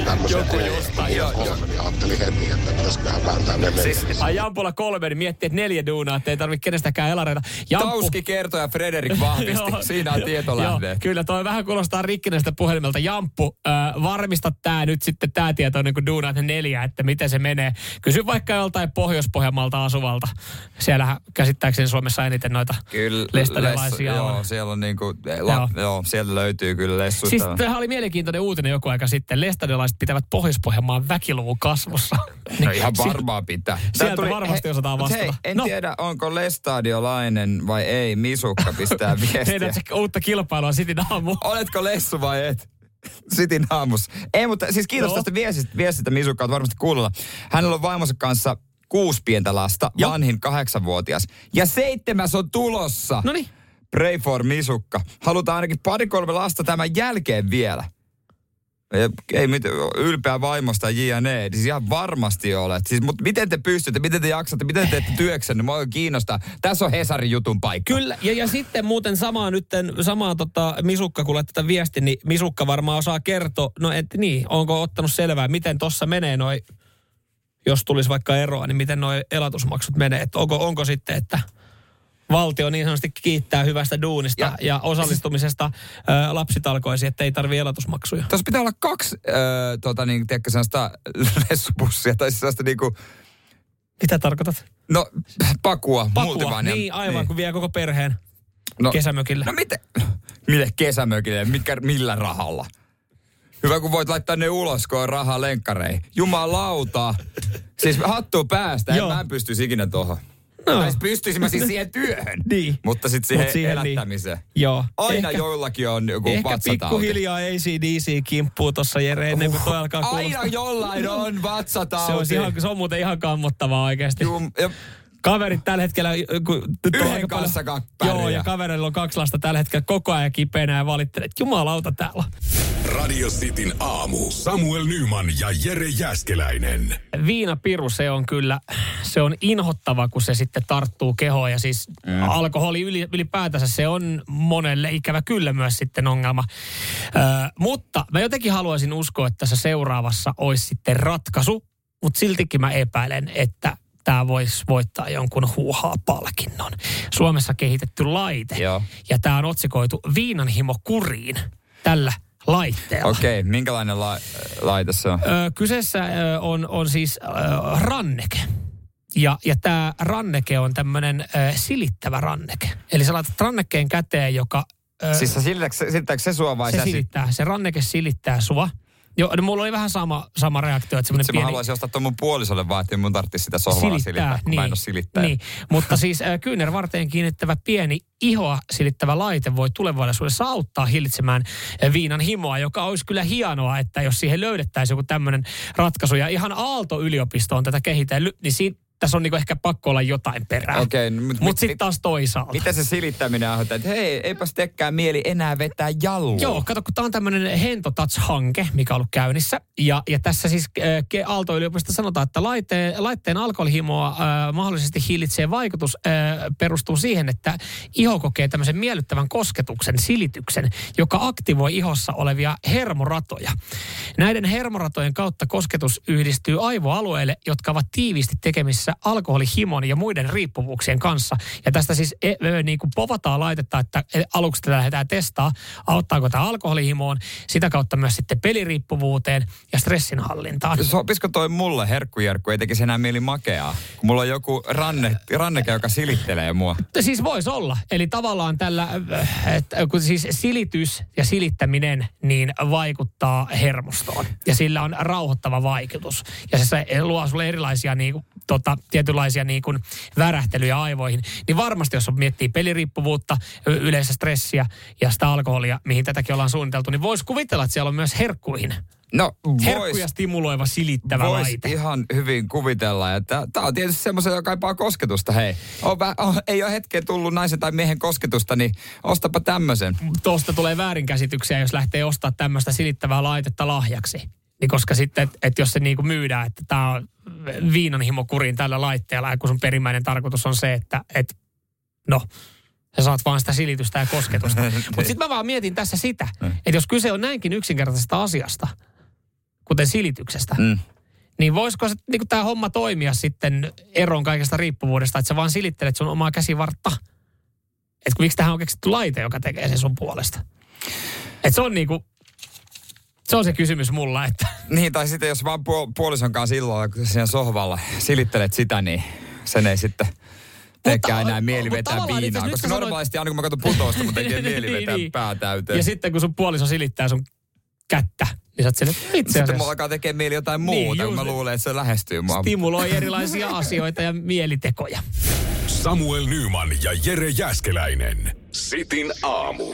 tämmöisen Joku jostain, joo, joo. niin ajattelin heti, että pitäisiköhän vääntää ne Siis siis, Ai Jampola kolme, niin miettii, että neljä duunaa, että ei tarvitse kenestäkään elareita. Jamppu, Tauski kertoi ja Frederik vahvisti. Siinä on tietolähde. Kyllä, toi vähän kuulostaa rikkinäistä puhelimelta. Jamppu, äh, varmista tämä nyt sitten tämä tieto niin kuin duunaat ne neljä, että miten se menee. Kysy vaikka joltain Pohjois-Pohjanmaalta asuvalta. Siellähän käsittääkseni Suomessa eniten noita Kyllä, lessu- on. joo, siellä on niinku, la, joo. Joo. sieltä löytyy kyllä lessuista. Siis tämähän oli mielenkiintoinen uutinen joku aika sitten. Lestadiolaiset pitävät Pohjois-Pohjanmaan väkiluvun kasvussa. No ihan varmaan pitää. sieltä Tää varmasti osataan mut Hei, vastata. en No. tiedä, onko Lestadiolainen vai ei. Misukka pistää viestiä. Tehdään se uutta kilpailua Sitin aamu. Oletko lessu vai et? Sitin aamus. Ei, mutta siis kiitos Joo. tästä viestistä, viestistä Misukka, oot varmasti kuulolla. Hänellä on vaimonsa kanssa kuusi pientä lasta, Joo. vanhin kahdeksanvuotias. Ja seitsemäs on tulossa. No niin. Pray for Misukka. Halutaan ainakin pari-kolme lasta tämän jälkeen vielä. Ei, mit, ylpeä vaimosta jne. Siis ihan varmasti olet. Siis, mutta miten te pystytte, miten te jaksatte, miten te teette työksenne? Mua kiinnostaa. Tässä on Hesarin jutun paikka. Kyllä, ja, ja sitten muuten samaa nytten, samaa tota, Misukka, kun tätä viesti, niin Misukka varmaan osaa kertoa, no et niin, onko ottanut selvää, miten tossa menee noi, jos tulisi vaikka eroa, niin miten noi elatusmaksut menee, että onko, onko sitten, että valtio niin sanotusti kiittää hyvästä duunista Ja- ja, osallistumisesta ö, lapsitalkoisiin, että ei tarvi elatusmaksuja. Tuossa pitää olla kaksi, äh, tota, niin, tiedätkö, sellaista lessupussia tai siis sellaista niinku, Mitä tarkoitat? no, pakua, Pakua, niin aivan, niin. kun vie koko perheen no, kesämökille. No miten? Mille kesämökille? Mikä, millä rahalla? Hyvä, kun voit laittaa ne ulos, kun on rahaa lenkkareihin. Jumalauta. Siis hattu päästä. En, mä en pystyisi ikinä tuohon. No. Tai siis pystyisin mä siis siihen työhön. Niin. Mutta sitten siihen, Mut siihen niin. elättämiseen. Joo. Aina Ehkä- joillakin on joku Ehkä vatsatauti. pikkuhiljaa ACDC kimppuu tuossa Jere ennen kuin toi alkaa Aina kuulostaa. jollain on vatsatauti. Se on, ihan, se on muuten ihan kammottavaa oikeasti. Jum, ja Kaverit tällä hetkellä... Kun, Yhden paljon- kanssa ka- pärjää. Joo, ja kaverilla on kaksi lasta tällä hetkellä koko ajan kipeänä ja valittelee, että jumalauta täällä. Radio Cityn aamu. Samuel Nyman ja Jere Jäskeläinen. Viinapiru, se on kyllä, se on inhottava, kun se sitten tarttuu kehoon. Ja siis mm. alkoholi yli, ylipäätänsä se on monelle ikävä kyllä myös sitten ongelma. Ö, mutta mä jotenkin haluaisin uskoa, että tässä seuraavassa olisi sitten ratkaisu. Mutta siltikin mä epäilen, että tämä voisi voittaa jonkun huuhaa-palkinnon. Suomessa kehitetty laite. Joo. Ja tämä on otsikoitu Viinanhimo kuriin tällä laitteella. Okei, okay, minkälainen la- laite se on? Ö, kyseessä ö, on, on siis ö, ranneke. Ja, ja tämä ranneke on tämmöinen silittävä ranneke. Eli sä laitat rannekkeen käteen, joka... Ö, Siis se silittääkö, se- sua vai se sä sit- silittää. Se ranneke silittää sua. Joo, no mulla oli vähän sama, sama reaktio, että semmoinen Itse mä pieni... haluaisin ostaa tuon mun puolisolle vaan, että mun tarvitsisi sitä sohvalla silittää, kun mä en ole silittäjä. Niin, mutta siis äh, kyynärvarteen kiinnittävä pieni ihoa silittävä laite voi tulevaisuudessa auttaa hillitsemään äh, viinan himoa, joka olisi kyllä hienoa, että jos siihen löydettäisiin joku tämmöinen ratkaisu. Ja ihan Aalto-yliopisto on tätä kehitellyt, niin siinä, tässä on niinku ehkä pakko olla jotain perää. Okei, no, mut Mutta mit- sitten taas toisaalta. Miten se silittäminen aiheuttaa, että hei, eipäs tekkää mieli enää vetää jallua. Joo, kato, kun tämä on tämmöinen Hento Touch-hanke, mikä on ollut käynnissä. Ja, ja tässä siis äh, Aalto-yliopistosta sanotaan, että laitteen, laitteen alkoholihimoa äh, mahdollisesti hillitsee vaikutus äh, perustuu siihen, että iho kokee tämmöisen miellyttävän kosketuksen, silityksen, joka aktivoi ihossa olevia hermoratoja. Näiden hermoratojen kautta kosketus yhdistyy aivoalueille, jotka ovat tiiviisti tekemissä tekemisissä alkoholihimon ja muiden riippuvuuksien kanssa. Ja tästä siis e, e, niin kuin povataan laitetta, että e, aluksi tätä lähdetään testaa, auttaako tämä alkoholihimoon, sitä kautta myös sitten peliriippuvuuteen ja stressinhallintaan. Sopisiko toi mulle herkkujerkku, ei tekisi enää mieli makeaa? Kun mulla on joku ranne, ranneke, joka silittelee mua. Siis voisi olla. Eli tavallaan tällä, että kun siis silitys ja silittäminen niin vaikuttaa hermostoon. Ja sillä on rauhoittava vaikutus. Ja se luo sulle erilaisia niin tota, tietynlaisia niin kuin värähtelyjä aivoihin. Niin varmasti, jos miettii peliriippuvuutta, yleensä stressiä ja sitä alkoholia, mihin tätäkin ollaan suunniteltu, niin voisi kuvitella, että siellä on myös herkkuihin No, herkkuja vois, stimuloiva silittävä vois laite. ihan hyvin kuvitella. Ja tämä on tietysti semmoisen, joka kaipaa kosketusta. Hei, on, vä- on, ei ole hetkeä tullut naisen tai miehen kosketusta, niin ostapa tämmöisen. Tuosta tulee väärinkäsityksiä, jos lähtee ostaa tämmöistä silittävää laitetta lahjaksi. Niin koska sitten, että et jos se niinku myydään, että tämä on viinanhimokuriin tällä laitteella, ja kun sun perimmäinen tarkoitus on se, että et, no, sä saat vaan sitä silitystä ja kosketusta. Mutta sitten mä vaan mietin tässä sitä, että jos kyse on näinkin yksinkertaisesta asiasta, kuten silityksestä, Mm. niin voisiko se, niin tämä homma toimia sitten eroon kaikesta riippuvuudesta, että sä vaan silittelet sun omaa käsivartta? Että miksi tähän on keksitty laite, joka tekee sen sun puolesta? Että se on niinku, se on se kysymys mulla, että Niin, tai sitten jos vaan puol- puolison kanssa illalla, kun siinä sohvalla silittelet sitä, niin sen ei sitten teekään enää mieli mutta vetää viinaa. asiassa Koska sanoit- normaalisti aina kun mä katson putousta, mun tekee mieli Niin, vetää niin. pää täyteen. ja sitten kun sun puoliso silittää sun kättä, niin sä että itse sitten mulla asiassa alkaa tekee mieli jotain Niin, muuta, kun mä luulen, että se lähestyy mua. stimuloi erilaisia asioita ja mielitekoja. Samuel Nyman ja Jere Jäskeläinen. Sitin aamu.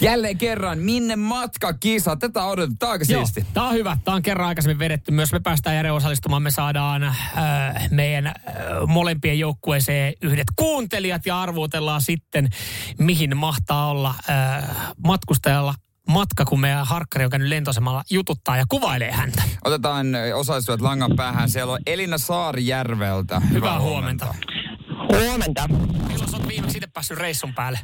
Jälleen kerran, minne matka kisa? Tätä odotetaan, Tää on aika siisti. Tämä on hyvä. Tämä on kerran aikaisemmin vedetty. Myös me päästään Jere osallistumaan. Me saadaan äh, meidän äh, molempien joukkueeseen yhdet kuuntelijat ja arvuutellaan sitten, mihin mahtaa olla äh, matkustajalla matka, kun meidän harkkari on käynyt lentoasemalla jututtaa ja kuvailee häntä. Otetaan osallistujat langan päähän. Siellä on Elina Saarijärveltä. Hyvää huomenta. Huomenta. Milloin sä oot viimeksi itse päässyt reissun päälle?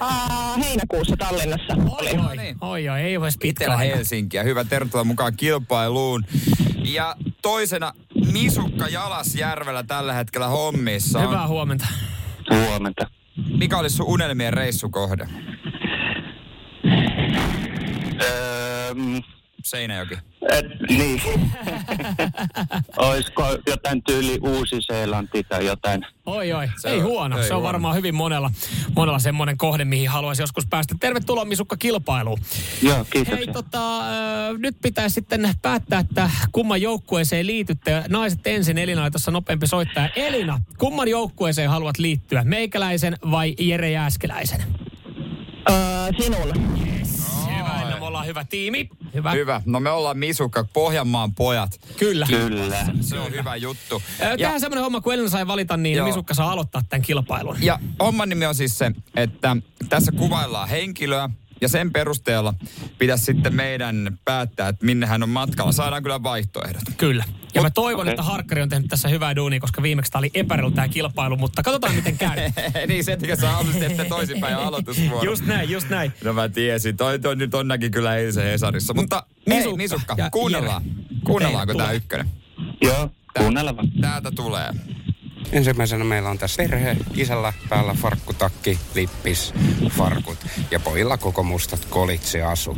Aa, heinäkuussa Tallinnassa olin. Oi, oi, oi, ei ole pitkä. Helsinkiä. Hyvä, tervetuloa mukaan kilpailuun. Ja toisena Misukka Jalasjärvellä tällä hetkellä hommissa. on- Hyvää huomenta. Huomenta. Mikä olisi sun unelmien reissukohde? Öö, Seinäjoki. et, niin. Olisiko jotain tyyli Uusi-Seelanti tai jotain? Oi, oi. Se ei on- huono. ei se on huono. varmaan hyvin monella, monella semmoinen kohde, mihin haluaisi joskus päästä. Tervetuloa Misukka kilpailuun. Joo, kiitos. Hei, tota, äh, nyt pitää sitten päättää, että kumman joukkueeseen liitytte. Naiset ensin, Elina oli tuossa nopeampi soittaja. Elina, kumman joukkueeseen haluat liittyä? Meikäläisen vai Jere Jääskeläisen? Öö, no, me ollaan hyvä tiimi. Hyvä. Hyvä. No me ollaan Misukka, Pohjanmaan pojat. Kyllä. Kyllä. Se on hyvä juttu. Äh, Tähän semmoinen homma, kun Elina sai valita, niin Joo. Misukka saa aloittaa tämän kilpailun. Ja homman nimi on siis se, että tässä kuvaillaan henkilöä, ja sen perusteella pitäisi sitten meidän päättää, että minne hän on matkalla. Saadaan kyllä vaihtoehdot. Kyllä. Ja mä toivon, että Harkkari on tehnyt tässä hyvää duunia, koska viimeksi tämä oli epäreilu tämä kilpailu, mutta katsotaan miten käy. niin, sen takia sä haluaisit, että toisinpäin aloitusvuoro. just näin, just näin. No mä tiesin. Toi, toi nyt on näkin kyllä eilisen Hesarissa. Mutta Misukka ja kuunnellaan. Kuunnellaanko tulee. ykkönen? Joo, kuunnella vaan. Täältä tulee. Ensimmäisenä meillä on tässä perhe, isällä päällä farkkutakki, lippis, farkut ja pojilla koko mustat kolitseasut.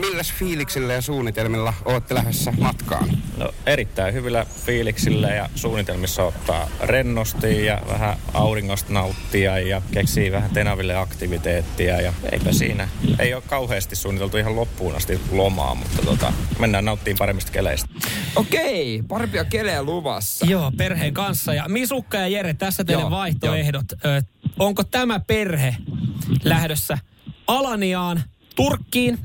Milläs fiiliksillä ja suunnitelmilla olette lähdössä matkaan? No, erittäin hyvillä fiiliksillä ja suunnitelmissa ottaa rennosti ja vähän auringosta nauttia ja keksii vähän tenaville aktiviteettia ja eipä siinä. Ei ole kauheasti suunniteltu ihan loppuun asti lomaa, mutta tota, mennään nauttiin paremmista keleistä. Okei, parempia kelejä luvassa. Joo, perheen kanssa. Ja Misukka ja Jere, tässä teille Joo, vaihtoehdot. Ö, onko tämä perhe lähdössä Alaniaan, Turkkiin,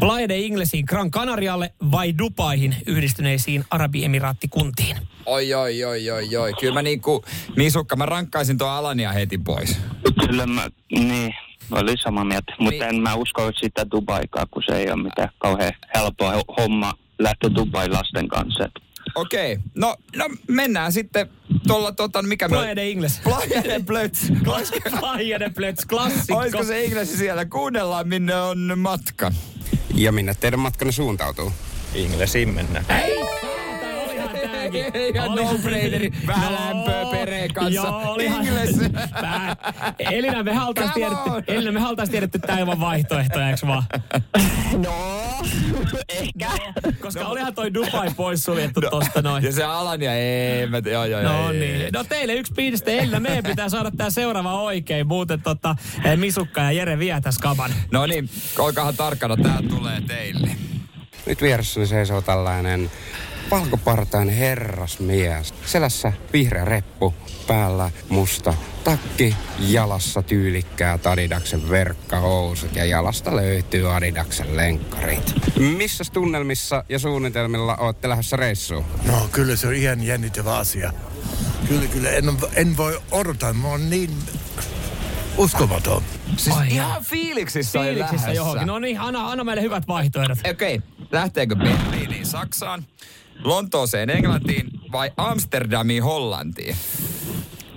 Playa de Inglesiin, Gran Canarialle vai Dubaihin yhdistyneisiin Arabiemiraattikuntiin? Oi, oi, oi, oi, oi. Kyllä mä niinku, Misukka, mä rankkaisin tuon Alania heti pois. Kyllä mä, niin, oli sama mieltä. Mutta en mä usko sitä Dubaikaa, kun se ei ole mitään kauhean helppoa ho- lähteä Dubai lasten kanssa. Okei, no, no mennään sitten tuolla, tota, mikä Playa de Ingles. Playa de Plöts. Playa de Plöts, klassikko. Olisiko se Inglesi siellä? Kuunnellaan, minne on matka. Ja minne teidän matkanne suuntautuu? Inglesiin mennään. Ihan no-braineri. Vähän lämpöä perheen kanssa. Joo, olihan. Elina, me haltais Come tiedetty. Elina, me haltais tiedetty tää ilman vaihtoehtoja, eikö vaan? No, ehkä. Koska olihan toi Dubai pois suljettu tosta noin. Ja se Alania, ei, mä, joo, joo, joo. No ei, niin. ei. No teille yksi piste. Elina, meidän pitää saada tää seuraava oikein. Muuten tota, eh, Misukka ja Jere vie tässä kaban. No niin, olkaahan tarkkana, tää tulee teille. Nyt vieressäni seisoo tällainen valkopartainen herrasmies. Selässä vihreä reppu, päällä musta takki, jalassa tyylikkäät Adidaksen verkkahousut ja jalasta löytyy Adidaksen lenkkarit. Missä tunnelmissa ja suunnitelmilla olette lähdössä reissuun? No kyllä se on ihan jännittävä asia. Kyllä, kyllä. En, en voi odottaa. Mä oon niin uskomaton. Siis ihan fiiliksissä, oli Fiiliksissä lähdössä. johonkin. No niin, anna, anna meille hyvät vaihtoehdot. Okei, okay. lähteekö Berliiniin Saksaan, Lontooseen Englantiin vai Amsterdamiin Hollantiin?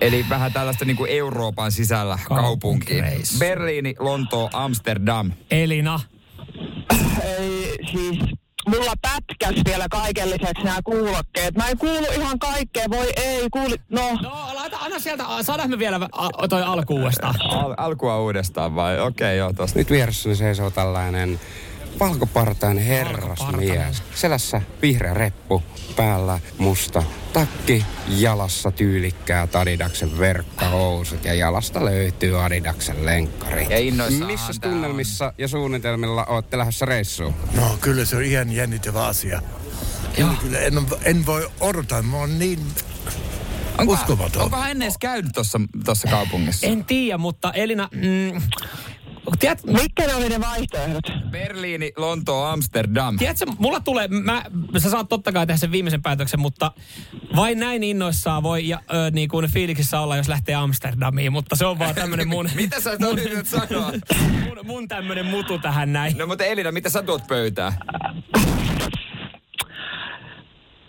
Eli vähän tällaista niin kuin Euroopan sisällä kaupunkiin. Berliini, Lontoo, Amsterdam. Elina. Ei, siis mulla pätkäs vielä kaiken lisäksi nämä kuulokkeet. Mä en kuulu ihan kaikkea, voi ei, kuuli, no. No, laita, anna sieltä, saadaan me vielä a, toi alku uudestaan. Al- alkua uudestaan vai? Okei, okay, joo, tosta. Nyt vieressäni seisoo tällainen valkopartainen herrasmies. Selässä vihreä reppu, päällä musta takki, jalassa tyylikkäät Adidaksen verkkahousut ja jalasta löytyy Adidaksen lenkkarit. Ja Missä tunnelmissa ja suunnitelmilla olette lähdössä reissuun? No kyllä se on ihan jännittävä asia. Kyllä, kyllä. En, en voi odottaa. Mä oon niin uskomaton. Onko hän ennen edes käynyt tuossa kaupungissa? En tiedä, mutta Elina... Mm, tiedät, Mitkä ne oli ne vaihtoehdot? Berliini, Lontoo, Amsterdam. Tiedätkö, mulla tulee, mä, sä saat totta kai tehdä sen viimeisen päätöksen, mutta vain näin innoissaan voi ja, ö, niin kuin fiiliksissä olla, jos lähtee Amsterdamiin, mutta se on vaan tämmönen mun... Mitä sä mun, yrität sanoa? mun, mun tämmönen mutu tähän näin. No mutta Elina, mitä sä tuot pöytään?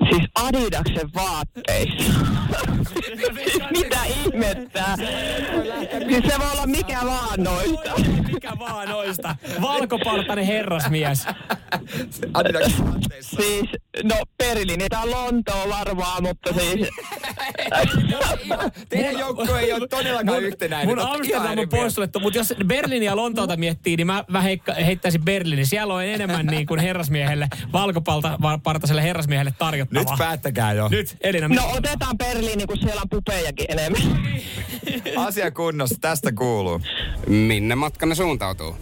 Siis Adidaksen vaatteissa. Mitä ihmettä? Siis se voi olla mikä vaan noista. Mikä vaan noista. Valkopartainen herrasmies. Adidaksen vaatteissa. Siis, no Berliini tai Lontoa varmaan, mutta siis... Teidän joukko ei ole todellakaan yhtenäinen. Mun Te ootte ihan Amsterdam on pois suljettu, mutta jos Berliini ja Lontoota miettii, niin mä, mä heikka, heittäisin Berliini. Siellä on enemmän niin kuin herrasmiehelle, valkopartaiselle herrasmiehelle tarjottavaa. Nyt päättäkää jo. Nyt, Elina. No otetaan Berliini, kun siellä on pupejakin enemmän. Asia kunnossa, tästä kuuluu. Minne matkanne suuntautuu?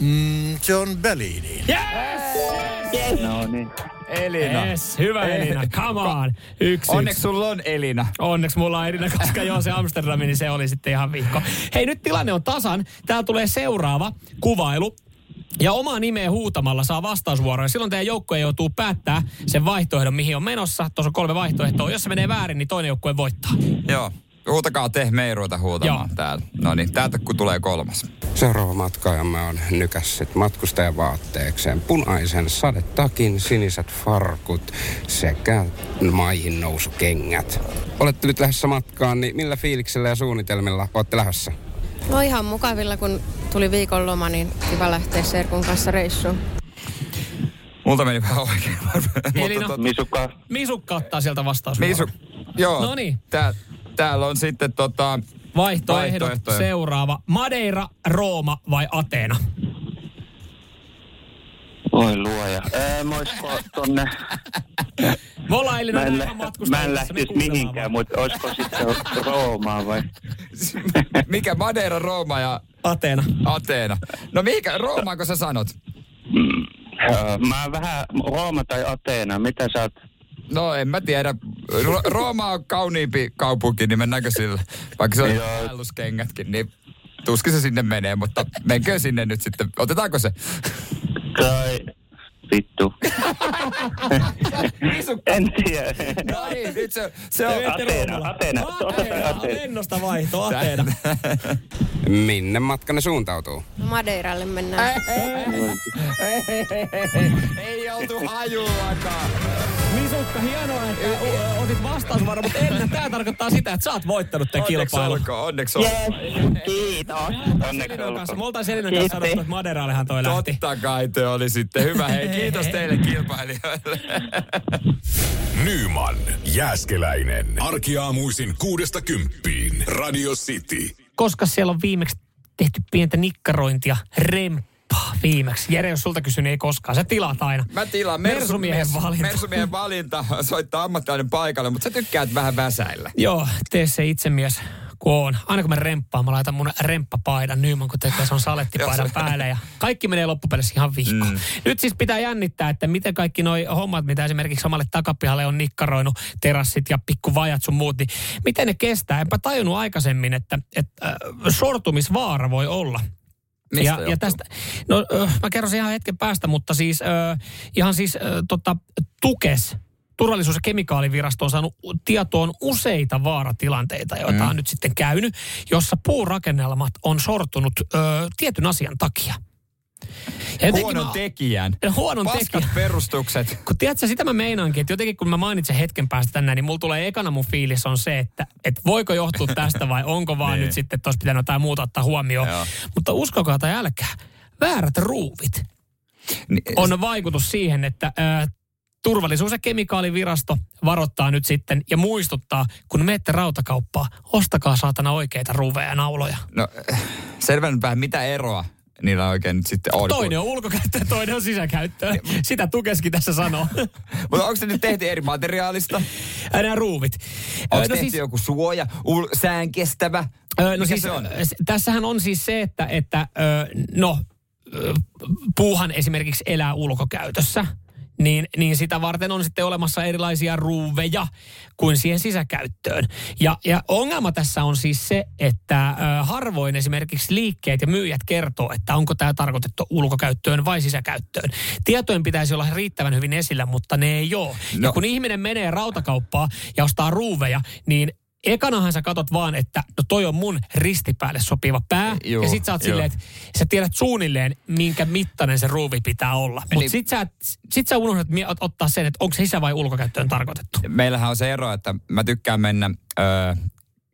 Mm, se on Berliiniin. Yes. No niin. Elina. Yes, hyvä Elina, come on. Yksi, Onneksi yksi. sulla on Elina. Onneksi mulla on Elina, koska joo se Amsterdami, niin se oli sitten ihan viikko. Hei, nyt tilanne on tasan. Täällä tulee seuraava kuvailu. Ja omaa nimeä huutamalla saa vastausvuoroja. Silloin teidän joukkue joutuu päättää sen vaihtoehdon, mihin on menossa. Tuossa on kolme vaihtoehtoa. Jos se menee väärin, niin toinen joukkue voittaa. Joo. Huutakaa te, me ei ruveta huutamaan Joo. täällä. No niin, täältä kun tulee kolmas. Seuraava matkaajamme on nykässyt matkustajavaatteekseen punaisen sadetakin, siniset farkut sekä maihin nousukengät. Olette nyt lähdössä matkaan, niin millä fiiliksellä ja suunnitelmilla olette lähdössä? No ihan mukavilla, kun tuli viikonloma, niin kiva lähteä Serkun kanssa reissuun. Multa meni vähän oikein. Elina. Misukka. Misukka ottaa sieltä vastausvuoron. Misu, joo. No niin. Tää, täällä on sitten tota... Vaihtoehdot, Vaihtoehtoja. seuraava. Madeira, Rooma vai Ateena? Oi luoja. Ää, olisiko tonne... Me ollaan eilen Mä en, lä- mä en lähtisi kuunnellaan mihinkään, mutta olisiko sitten Roomaa vai? Mikä Madeira, Rooma ja... Ateena. Ateena. No mikä, Roomaako sä sanot? Öö, Mä vähän Rooma tai Ateena, mitä sä oot? No en mä tiedä. Ro- Rooma on kauniimpi kaupunki, niin mennäänkö sillä? Vaikka se on Joo. päälluskengätkin, niin tuskin se sinne menee, mutta menkö sinne nyt sitten. Otetaanko se? Tai vittu. en tiedä. No niin, nyt se, se on... Ateena, Ateena. Ateena, lennosta vaihto, Ateena. Minne matkanne suuntautuu? No Madeiralle mennään. Ei oltu hajuakaan. Misukka, hienoa, että o- otit vastausvarma, mutta ennen tämä tarkoittaa sitä, että sä oot voittanut tämän Onneksi kilpailun. olkoon, onneksi olkoon. Kiitos. Selinan kanssa. Me oltaan Selinan kanssa sanottu, että Madeirallehan toi lähti. Totta kai te oli sitten hyvä. Hei, kiitos teille kilpailijoille. Nyman, Jääskeläinen. Arkiaamuisin kuudesta kymppiin. Radio City. Koska siellä on viimeksi tehty pientä nikkarointia, viimeksi. Jere, jos sulta kysyn, niin ei koskaan. Sä tilaat aina. Mä tilaan Mersumiehen Mersu- valinta. Mersumiehen valinta soittaa ammattilainen paikalle, mutta sä tykkäät vähän väsäillä. Joo, tee se itsemies kun on. Aina kun mä remppaan, mä laitan mun remppapaidan Nyman, kun tekee se on salettipaidan päälle. Ja kaikki menee loppupeleissä ihan vihko. Mm. Nyt siis pitää jännittää, että miten kaikki noi hommat, mitä esimerkiksi omalle takapihalle on nikkaroinut, terassit ja pikkuvajat sun muut, niin miten ne kestää? Enpä tajunnut aikaisemmin, että, että äh, sortumisvaara voi olla. Mistä ja, johtuu? ja tästä, no mä kerron sen ihan hetken päästä, mutta siis äh, ihan siis äh, tota, tukes, turvallisuus- ja kemikaalivirasto on saanut tietoon useita vaaratilanteita, joita Mm. on nyt sitten käynyt, jossa puurakennelmat on sortunut ö, tietyn asian takia. Jotenkin Huonon mä- tekijän. Huonon Paskat tekijän. perustukset. Kun tiedätkö, sitä mä meinaankin, että jotenkin kun mä mainitsen hetken päästä tänään, niin mulla tulee ekana mun fiilis on se, että, että voiko johtua tästä vai onko vaan Niin. nyt sitten, että olisi pitänyt jotain muuta ottaa huomioon. Joo. Mutta uskokaa tai älkää, väärät ruuvit on vaikutus siihen, että ö, Turvallisuus- ja kemikaalivirasto varoittaa nyt sitten ja muistuttaa, kun menette rautakauppaa, ostakaa saatana oikeita ruuveja ja nauloja. No, selvän vähän, mitä eroa niillä oikein nyt sitten on. Toinen on ulkokäyttöä, toinen on sisäkäyttöä. Sitä tukeskin tässä sanoo. Mutta onko se nyt tehty eri materiaalista? Nämä ruuvit. Onko Ö, tehty siis... joku suoja, ul- sään kestävä? Ö, no siis, se on? s- Tässähän on siis se, että, että ö, no, puuhan esimerkiksi elää ulkokäytössä. Niin, niin sitä varten on sitten olemassa erilaisia ruuveja kuin siihen sisäkäyttöön. Ja, ja ongelma tässä on siis se, että ö, harvoin esimerkiksi liikkeet ja myyjät kertoo, että onko tämä tarkoitettu ulkokäyttöön vai sisäkäyttöön. Tietojen pitäisi olla riittävän hyvin esillä, mutta ne ei ole. No. Ja kun ihminen menee rautakauppaan ja ostaa ruuveja, niin ekanahan sä katot vaan, että no toi on mun ristipäälle sopiva pää. Joo, ja sit sä oot silleen, että sä tiedät suunnilleen, minkä mittainen se ruuvi pitää olla. Mutta Niin. sit, sä, sit sä unohdat ottaa sen, että onko se sisä- vai ulkokäyttöön tarkoitettu. Meillähän on se ero, että mä tykkään mennä ö,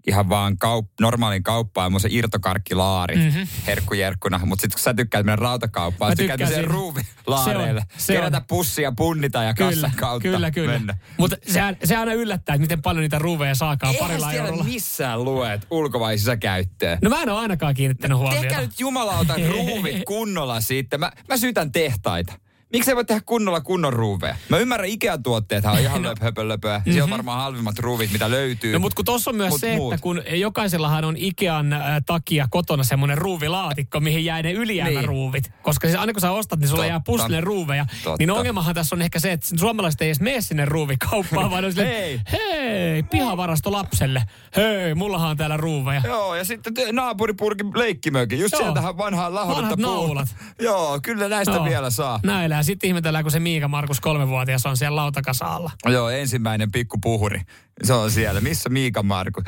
ihan vaan kaup- normaalin kauppaan, mun se irtokarkkilaari Mhm. mm-hmm. herkkujerkkuna. Mutta sitten kun sä tykkäät mennä rautakauppaan, Mä sä tykkäät sen ruuvilaareille. Se on, se Kerätä on. pussia, punnita ja Kyllä, kassan kautta kyllä, kyllä. mennä. Mutta se, se aina yllättää, että miten paljon niitä ruuveja saakaan Eihän parilla eurolla. missään lue, että ulko- vai sisäkäyttöön. No mä en ole ainakaan kiinnittänyt huomiota. Tehkää nyt jumalauta ruuvit kunnolla siitä. Mä, mä syytän tehtaita. Miksi ei voi tehdä kunnolla kunnon ruuveja? Mä ymmärrän, Ikea-tuotteethan on ihan no. höpölöpöä. Siellä on varmaan halvimmat ruuvit, mitä löytyy. No mutta kun tuossa on myös Mut se, muut. että kun jokaisellahan on Ikean äh, takia kotona semmoinen ruuvilaatikko, mihin jää ne ylijäämäruuvit. Koska siis aina kun sä ostat, niin sulla Totta. jää pussille ruuveja. Totta. Niin ongelmahan tässä on ehkä se, että suomalaiset ei edes mene sinne ruuvikauppaan, vaan on silleen, Hei. hei, pihavarasto lapselle. Hei, mullahan on täällä ruuveja. Joo, ja sitten te- naapuripurkin leikkimökin. Just Joo. sieltähän vanhaa lahodetta Vanhat puu. naulat. Joo, kyllä näistä Joo. vielä saa. Näillä. Ja sitten ihmetellään, kun se Miika Markus kolmevuotias on siellä lautakasalla. Joo, ensimmäinen pikkupuhuri. Se on siellä. Missä Miika Markus?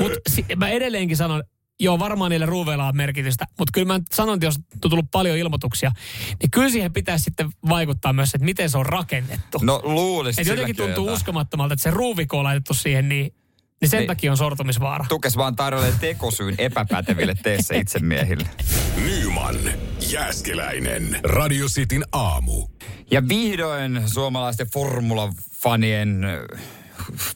Mutta si- mä edelleenkin sanon, joo varmaan niillä ruuveilla on merkitystä, mutta kyllä mä sanon, että jos on tullut paljon ilmoituksia, niin kyllä siihen pitäisi sitten vaikuttaa myös, että miten se on rakennettu. No luulisin. Et jotenkin tuntuu jotain. uskomattomalta, että se ruuviko on laitettu siihen, niin, niin sen Niin. takia on sortumisvaara. Tukes vaan tarjoilee tekosyyn epäpäteville teessä itsemiehille. Nyman, Jääskeläinen. Radio Cityn aamu. Ja vihdoin suomalaisten formulafanien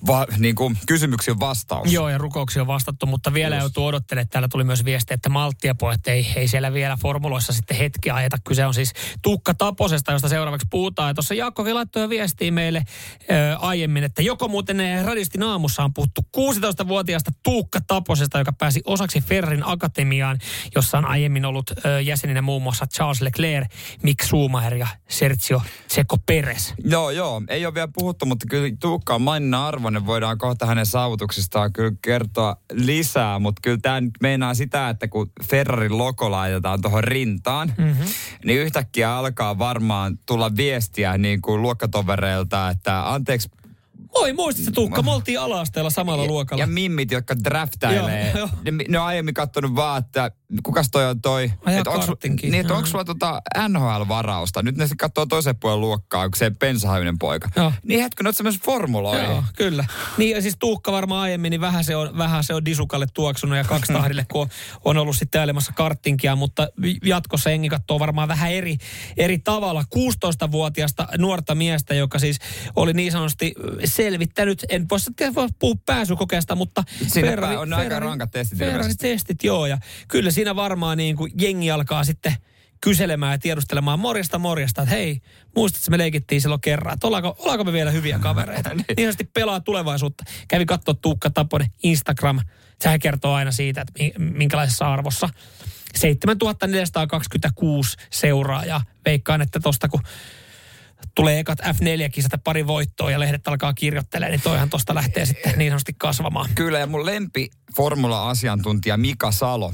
va, niin kuin kysymyksiin vastaus. Joo, ja rukouksia on vastattu, mutta vielä Just. joutuu odottelemaan. Täällä tuli myös viesti, että malttia pojat ei, ei siellä vielä formuloissa sitten hetki ajeta. Kyse on siis Tuukka Taposesta, josta seuraavaksi puhutaan. Ja tuossa Jaakkokin laittoi viestiä meille ö, aiemmin, että joko muuten Radistin aamussa on puhuttu 16-vuotiaasta Tuukka Taposesta, joka pääsi osaksi Ferrin akatemiaan, jossa on aiemmin ollut ö, jäseninä muun muassa Charles Leclerc, Mick Schumacher ja Sergio Checo Perez. Joo, joo. Ei ole vielä puhuttu, mutta kyllä Tuukka on maininnan arvoinen. Voidaan kohta hänen saavutuksistaan kyllä kertoa lisää, mutta kyllä tämä nyt meinaa sitä, että kun Ferrarin logo laitetaan tuohon rintaan, Mm-hmm. niin yhtäkkiä alkaa varmaan tulla viestiä niin kuin luokkatovereilta, että anteeksi, Oi, muistatko Tuukka, me oltiin ala-asteella samalla luokalla. ja mimmit, jotka draftailee, Joo, joo. ne, ne on aiemmin kattonut vaan, että kukas toi on toi. Että kartinkin. niin, että onko sulla tota NHL-varausta? Nyt ne sitten katsoo toisen puolen luokkaa, kun se pensahajuinen poika. Joo. Niin hetkö, ne on semmoisen formuloihin. Joo, kyllä. Niin ja siis Tuukka varmaan aiemmin, niin vähän se on, vähän se on Disukalle tuoksunut ja kaksi tahdille, kun on, on ollut sitten ajelemassa karttinkia, mutta jatkossa Engi katsoo varmaan vähän eri, eri tavalla. 16-vuotiaasta nuorta miestä, joka siis oli niin sanotusti selvittänyt, en voi, puhua pääsykokeesta, mutta Siinä pää- on aika rankat testit Ferrari testit, joo. Ja kyllä siinä varmaan niin kuin jengi alkaa sitten kyselemään ja tiedustelemaan morjesta morjesta, että hei, muistatko me leikittiin silloin kerran, että ollaanko, ollaanko me vielä hyviä kavereita. niin sanotusti pelaa tulevaisuutta. Kävi katsoa Tuukka Taponen Instagram. Sehän kertoo aina siitä, että mi- minkälaisessa arvossa. 7426 seuraajaa. Veikkaan, että tosta kun tulee ekat F4-kisat ja pari voittoa ja lehdet alkaa kirjoittelemaan, niin toihan tosta lähtee sitten niin sanotusti kasvamaan. Kyllä, ja mun lempi formula-asiantuntija Mika Salo.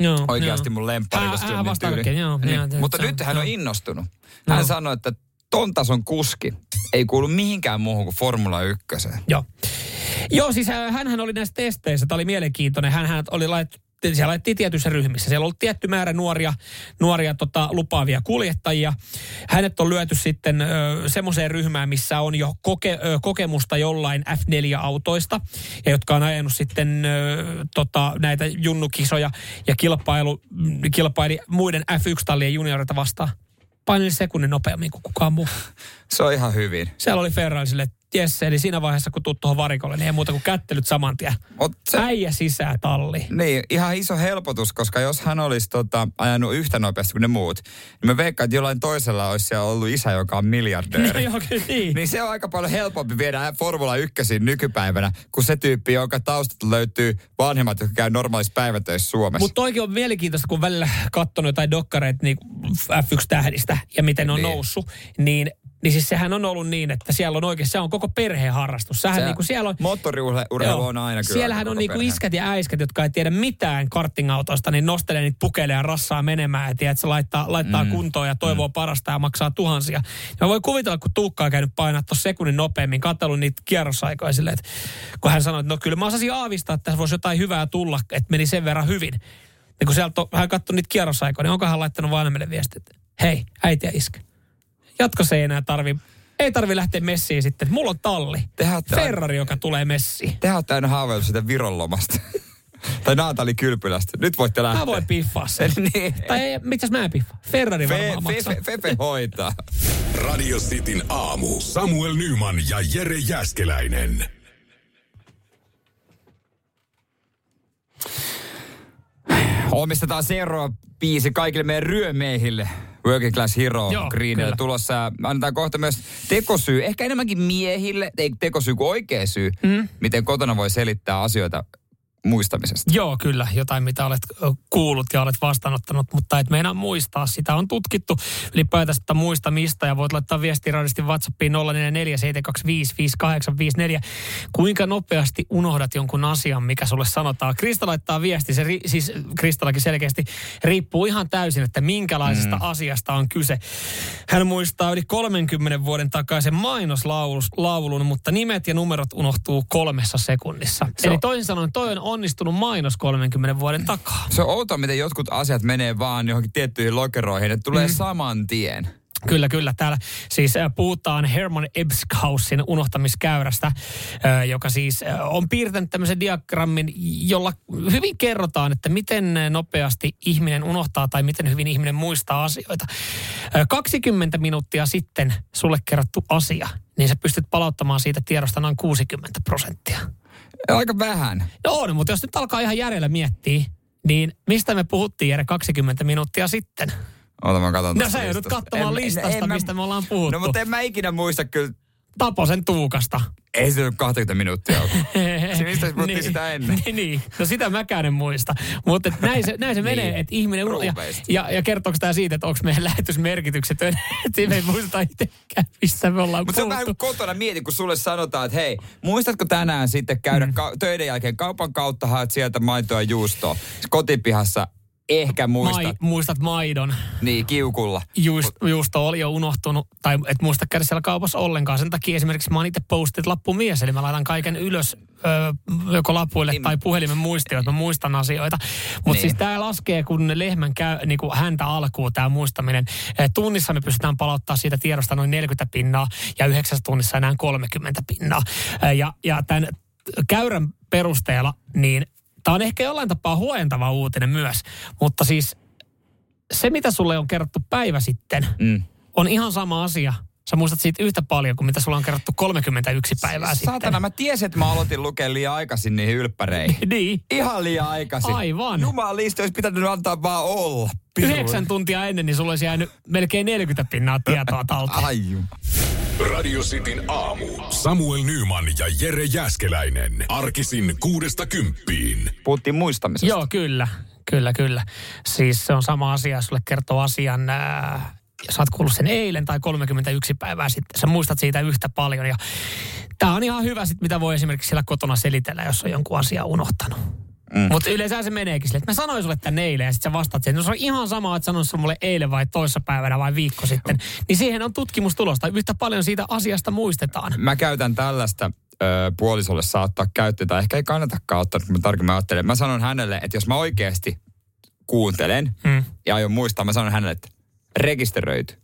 Joo, Oikeasti joo. mun lemppari, Hän- hän tyyli. oikein, joo, Niin. joo, Mutta se nyt hän on innostunut. Hän Joo. sanoi, että ton tason kuski ei kuulu mihinkään muuhun kuin Formula 1. Joo. Joo, siis hänhän oli näissä testeissä, tämä oli mielenkiintoinen. Hänhän oli laittu siellä laitettiin tietyissä ryhmissä. Siellä oli tietty määrä nuoria, nuoria tota, lupaavia kuljettajia. Hänet on lyöty sitten ö, semmoiseen ryhmään, missä on jo koke, ö, kokemusta jollain F4-autoista, ja jotka on ajanut sitten ö, tota, näitä junnukisoja ja kilpailu, kilpaili muiden F1-tallien junioreita vastaan. Paineli sekunnin nopeammin kuin kukaan muu. Se on ihan hyvin. Siellä oli Ferrari sille, että jes, eli siinä vaiheessa kun tuut tuohon varikolle, niin ei muuta kuin kättelyt saman tien. Mut se, Äijä sisään talli. niin, ihan iso helpotus, koska jos hän olisi tota, ajanut yhtä nopeasti kuin ne muut, niin mä veikkaan, että jollain toisella olisi siellä ollut isä, joka on miljardööri. Joo, kyllä niin. Niin se on aika paljon helpompi viedä Formula 1 nykypäivänä, kuin se tyyppi, jonka taustat löytyy vanhemmat, jotka käy normaalissa päivätöissä Suomessa. Mutta toikin on mielenkiintoista, kun välillä katsonut jotain dokkareita niin F1-tähdistä ja miten ne on Niin. noussut, niin niin siis sehän on ollut niin, että siellä on oikein, se on koko perheen harrastus. Sähän Se- niin kuin siellä on... Moottoriurheilu on aina kyllä Siellähän on niinku perhe. iskät ja äiskät, jotka ei tiedä mitään kartingautoista, niin nostelee niitä pukeleja ja rassaa menemään ja tiedät, se laittaa, laittaa mm. kuntoon ja toivoo mm. parasta ja maksaa tuhansia. Ja mä voin kuvitella, kun Tuukka on käynyt painaa tuossa sekunnin nopeammin, katsellut niitä kierrosaikoja silleen, että kun hän sanoi, että no kyllä mä osasin aavistaa, että tässä voisi jotain hyvää tulla, että meni sen verran hyvin. Ja kun sieltä on, hän katsoi niitä kierrosaikoja, niin onko hän laittanut vanhemmille viestiä, että hei, äiti ja iskä, jatkossa ei enää tarvi ei tarvi lähteä messiin sitten. Mulla on talli. Tehdään Ferrari, joka tulee messiin. Te olette aina haaveillut sitä Viron lomasta. tai Naatali Kylpylästä. Nyt voitte lähteä. Mä voin piffaa sen. niin. Tai mitäs mä en piffaa? Ferrari Fe, varmaan fe, maksaa. fe, Fefe hoitaa. Radio Cityn aamu. Samuel Nyman ja Jere Jäskeläinen. Omistetaan seuraava biisi kaikille meidän ryömiehille. Working Class Hero Joo, Greenille kyllä. tulossa. Annetaan kohta myös tekosyy, ehkä enemmänkin miehille, ei tekosyy kuin oikea syy, mm. miten kotona voi selittää asioita muistamisesta. Joo, kyllä. Jotain, mitä olet kuullut ja olet vastaanottanut, mutta et meinaa muistaa. Sitä on tutkittu ylipäätään sitä muistamista ja voit laittaa viestiä radistin WhatsAppiin 0447255854. Kuinka nopeasti unohdat jonkun asian, mikä sulle sanotaan? Krista laittaa viesti, se ri, siis Kristallakin selkeästi riippuu ihan täysin, että minkälaisesta mm. asiasta on kyse. Hän muistaa yli 30 vuoden takaisen mainoslaulun, mutta nimet ja numerot unohtuu kolmessa sekunnissa. Se Eli on- toisin sanoen toi on onnistunut mainos 30 vuoden takaa. Se on outoa, miten jotkut asiat menee vaan johonkin tiettyihin lokeroihin, että tulee mm. saman tien. Kyllä, kyllä. Täällä siis äh, puhutaan Herman Ebbsghausin unohtamiskäyrästä, äh, joka siis äh, on piirtänyt tämmöisen diagrammin, jolla hyvin kerrotaan, että miten nopeasti ihminen unohtaa tai miten hyvin ihminen muistaa asioita. Äh, 20 minuuttia sitten sulle kerrottu asia, niin sä pystyt palauttamaan siitä tiedosta noin 60 prosenttia. Aika vähän. No on, mutta jos nyt alkaa ihan järjellä miettiä, niin mistä me puhuttiin Jere 20 minuuttia sitten? Ota mä katon No sä joudut listasta. katsomaan En- listasta, en mä- mistä me ollaan puhuttu. No mutta en mä ikinä muista kyllä. Taposen Tuukasta. Ei se nyt 20 minuuttia. Se mistä se puhuttiin sitä ennen? Niin, niin. no sitä mäkään en muista. Mutta näin se, näin se menee, Niin. että ihminen... Ja, ja, ja kertooko tämä siitä, että onko meidän lähetysmerkitykset, että me ei muista itsekään, missä me ollaan Mutta se on vähän kotona mieti, kun sulle sanotaan, että hei, muistatko tänään sitten käydä mm. ka- töiden jälkeen kaupan kautta, haet sieltä maitoa ja juustoa. Kotipihassa ehkä muistat. Mai, muistat maidon. Niin, kiukulla. Just, juusto oli jo unohtunut, tai et muista käydä siellä kaupassa ollenkaan. Sen takia esimerkiksi mä oon itse postit lappumies, eli mä laitan kaiken ylös ö, joko lapuille tai puhelimen muistioon, että mä muistan asioita. Mutta Niin. siis tämä laskee, kun lehmän käy, niin kuin häntä alkuu tämä muistaminen. Tunnissa me pystytään palauttaa siitä tiedosta noin 40 pinnaa, ja yhdeksässä tunnissa enää 30 pinnaa. Ja, ja tämän käyrän perusteella, niin tämä on ehkä jollain tapaa huojentava uutinen myös, mutta siis se, mitä sulle on kerrottu päivä sitten, Mm. on ihan sama asia. Sä muistat siitä yhtä paljon kuin mitä sulla on kerrottu 31 päivää sitten. Saatana, mä tiesin, että mä aloitin lukea liian aikaisin niihin ylppäreihin. niin. Ihan liian aikaisin. Aivan. Jumalista, olisi pitänyt antaa vaan olla. Yhdeksän tuntia ennen, niin sulla olisi jäänyt melkein 40 pinnaa tietoa talteen. Ai Radio Cityn aamu. Samuel Nyman ja Jere Jäskeläinen. Arkisin kuudesta kymppiin. Puhuttiin muistamisesta. Joo, kyllä. Kyllä, kyllä. Siis se on sama asia, jos sulle kertoo asian, ää, sä oot kuullut sen eilen tai 31 päivää sitten, sä muistat siitä yhtä paljon. Ja tää on ihan hyvä sit, mitä voi esimerkiksi siellä kotona selitellä, jos on jonkun asian unohtanut. Mm. Mutta yleensä se meneekin sille, että mä sanoin sulle tän eilen ja sitten sä vastaat siihen. No se on ihan sama, että sanoin se mulle eilen vai toissapäivänä vai viikko sitten. Niin siihen on tutkimustulosta. Yhtä paljon siitä asiasta muistetaan. Mä käytän tällaista ö, puolisolle saattaa käyttää, tai ehkä ei kannatakaan ottaa, mä tarkemmin ajattelen. Mä sanon hänelle, että jos mä oikeasti kuuntelen Mm. ja aion muistaa, mä sanon hänelle, että rekisteröity.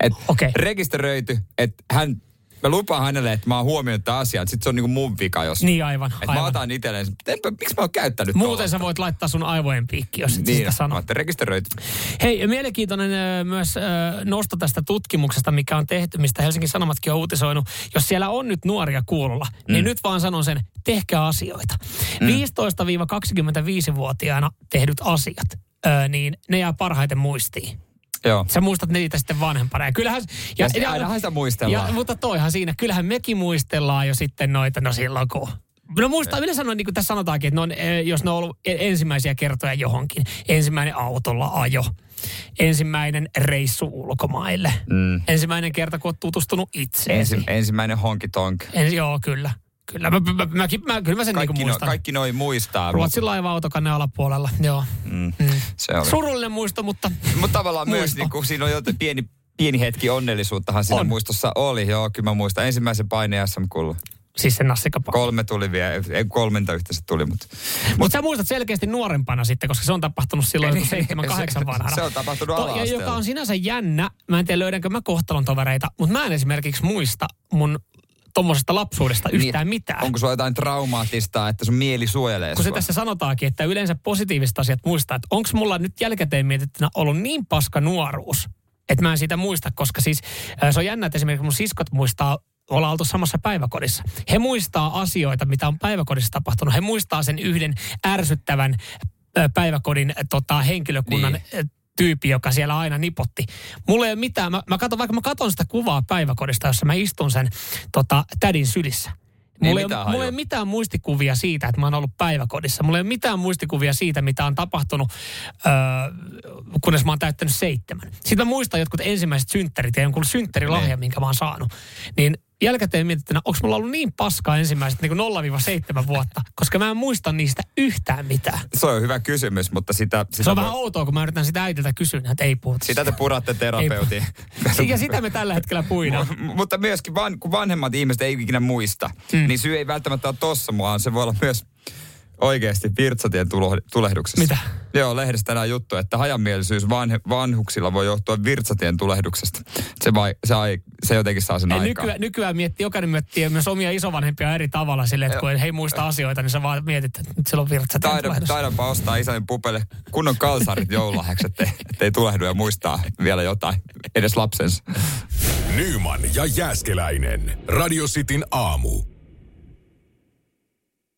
Et okay. Rekisteröity, että hän, mä lupaan hänelle, että mä oon huomioinut tämän asian. Sitten se on niinku mun vika, jos... Niin aivan, Että mä aivan. otan itselleen, että enpä- miksi mä oon käyttänyt Muuten sä voit laittaa sun aivojen piikki, jos et niin, sitä sano. Mä oon rekisteröity. Hei, mielenkiintoinen myös nosto tästä tutkimuksesta, mikä on tehty, mistä Helsingin Sanomatkin on uutisoinut. Jos siellä on nyt nuoria kuulolla, mm. niin nyt vaan sanon sen, tehkää asioita. Mm. 15-25-vuotiaana tehdyt asiat, ö, niin ne jää parhaiten muistiin. Joo. Sä muistat niitä sitten vanhempana. Ja kyllähän... Ja se- ainahan sitä muistellaan. Ja, mutta toihan siinä, kyllähän mekin muistellaan jo sitten noita, no silloin kun... No muista, yleensä on niin kuin tässä sanotaankin, että ne on, eh, jos ne on ollut ensimmäisiä kertoja johonkin. Ensimmäinen autolla ajo. Ensimmäinen reissu ulkomaille. Mm. Ensimmäinen kerta, kun oot tutustunut itseesi. Ensi, ensimmäinen honkitonk. Ensi, joo, kyllä. Kyllä, mä, mä, mä, mä, kyllä mä sen Kaikki, niin no, muistan. kaikki noi muistaa. Ruotsin laiva-autokanne alapuolella, joo. Mm. Mm. Se oli. Surullinen muisto, mutta... Mutta tavallaan myös, Muisto. niin kun siinä on jotain pieni, pieni hetki onnellisuuttahan siinä On. muistossa oli. Joo, kyllä mä muistan. Ensimmäisen paineen SM Kullu. Siis se nassikapa. Kolme tuli vielä, ei kolmenta yhteensä tuli, mutta... Mutta sä muistat selkeästi nuorempana sitten, koska se on tapahtunut silloin joku seitsemän, kahdeksan vanhana. Se on tapahtunut To- ja. Joka on sinänsä jännä. Mä en tiedä löydänkö mä kohtalon tovereita, mutta mä en esimerkiksi muista mun tommosesta lapsuudesta yhtään mitään. Niin, Onko sulla jotain traumaattista, että sun mieli suojelee Kun se sua? tässä sanotaankin, että yleensä positiiviset asiat muistaa, että onko mulla nyt jälkikäteen mietittynä ollut niin paska nuoruus, että mä en siitä muista, koska siis äh, se on jännä, että esimerkiksi mun siskot muistaa ollaan oltu samassa päiväkodissa. He muistaa asioita, mitä on päiväkodissa tapahtunut. He muistaa sen yhden ärsyttävän äh, päiväkodin äh, tota, henkilökunnan Niin. Tyyppi, joka siellä aina nipotti. Mulla ei ole mitään, mä, mä katon, vaikka mä katon sitä kuvaa päiväkodista, jossa mä istun sen tota, tädin sylissä. Niin Mulla ei, mitään ole, mulla ei ole mitään muistikuvia siitä, että mä oon ollut päiväkodissa. Mulla ei ole mitään muistikuvia siitä, mitä on tapahtunut, öö, kunnes mä oon täyttänyt seitsemän. Sitten mä muistan jotkut ensimmäiset synttärit ja jonkun synttärilahja, Niin. minkä mä oon saanut. Niin jälkikäteen mietittynä, onko mulla ollut niin paskaa ensimmäiset niin 0-7 vuotta, koska mä en muista niistä yhtään mitään. Se on hyvä kysymys, mutta sitä... sitä Se on voi- vähän outoa, kun mä yritän sitä äitiltä kysyä, että ei puhuta. Sitä te puratte terapeutiin. Ja sitä me tällä hetkellä puidaan. M- mutta myöskin, van, kun vanhemmat ihmiset ei ikinä muista, mm. niin syy ei välttämättä ole tossa mua, se voi olla myös oikeasti virtsatien tulehduksessa. Mitä? Joo, lehdestä tänään juttu, että hajamielisyys vanhe, vanhuksilla voi johtua virtsatien tulehduksesta. Se, vai, se, ai, se jotenkin saa sen Ei, aikaan. nykyään, nykyään miettii, jokainen miettii myös omia isovanhempia eri tavalla silleen, että kun he ei muista asioita, niin sä vaan mietit, että nyt sillä on virtsat. Taidan, taidanpa ostaa isäni pupelle kunnon kalsarit joululahjaksi, ettei, ettei tulehdu ja muistaa vielä jotain, edes lapsensa. Nyman ja Jääskeläinen. Radio Cityn aamu.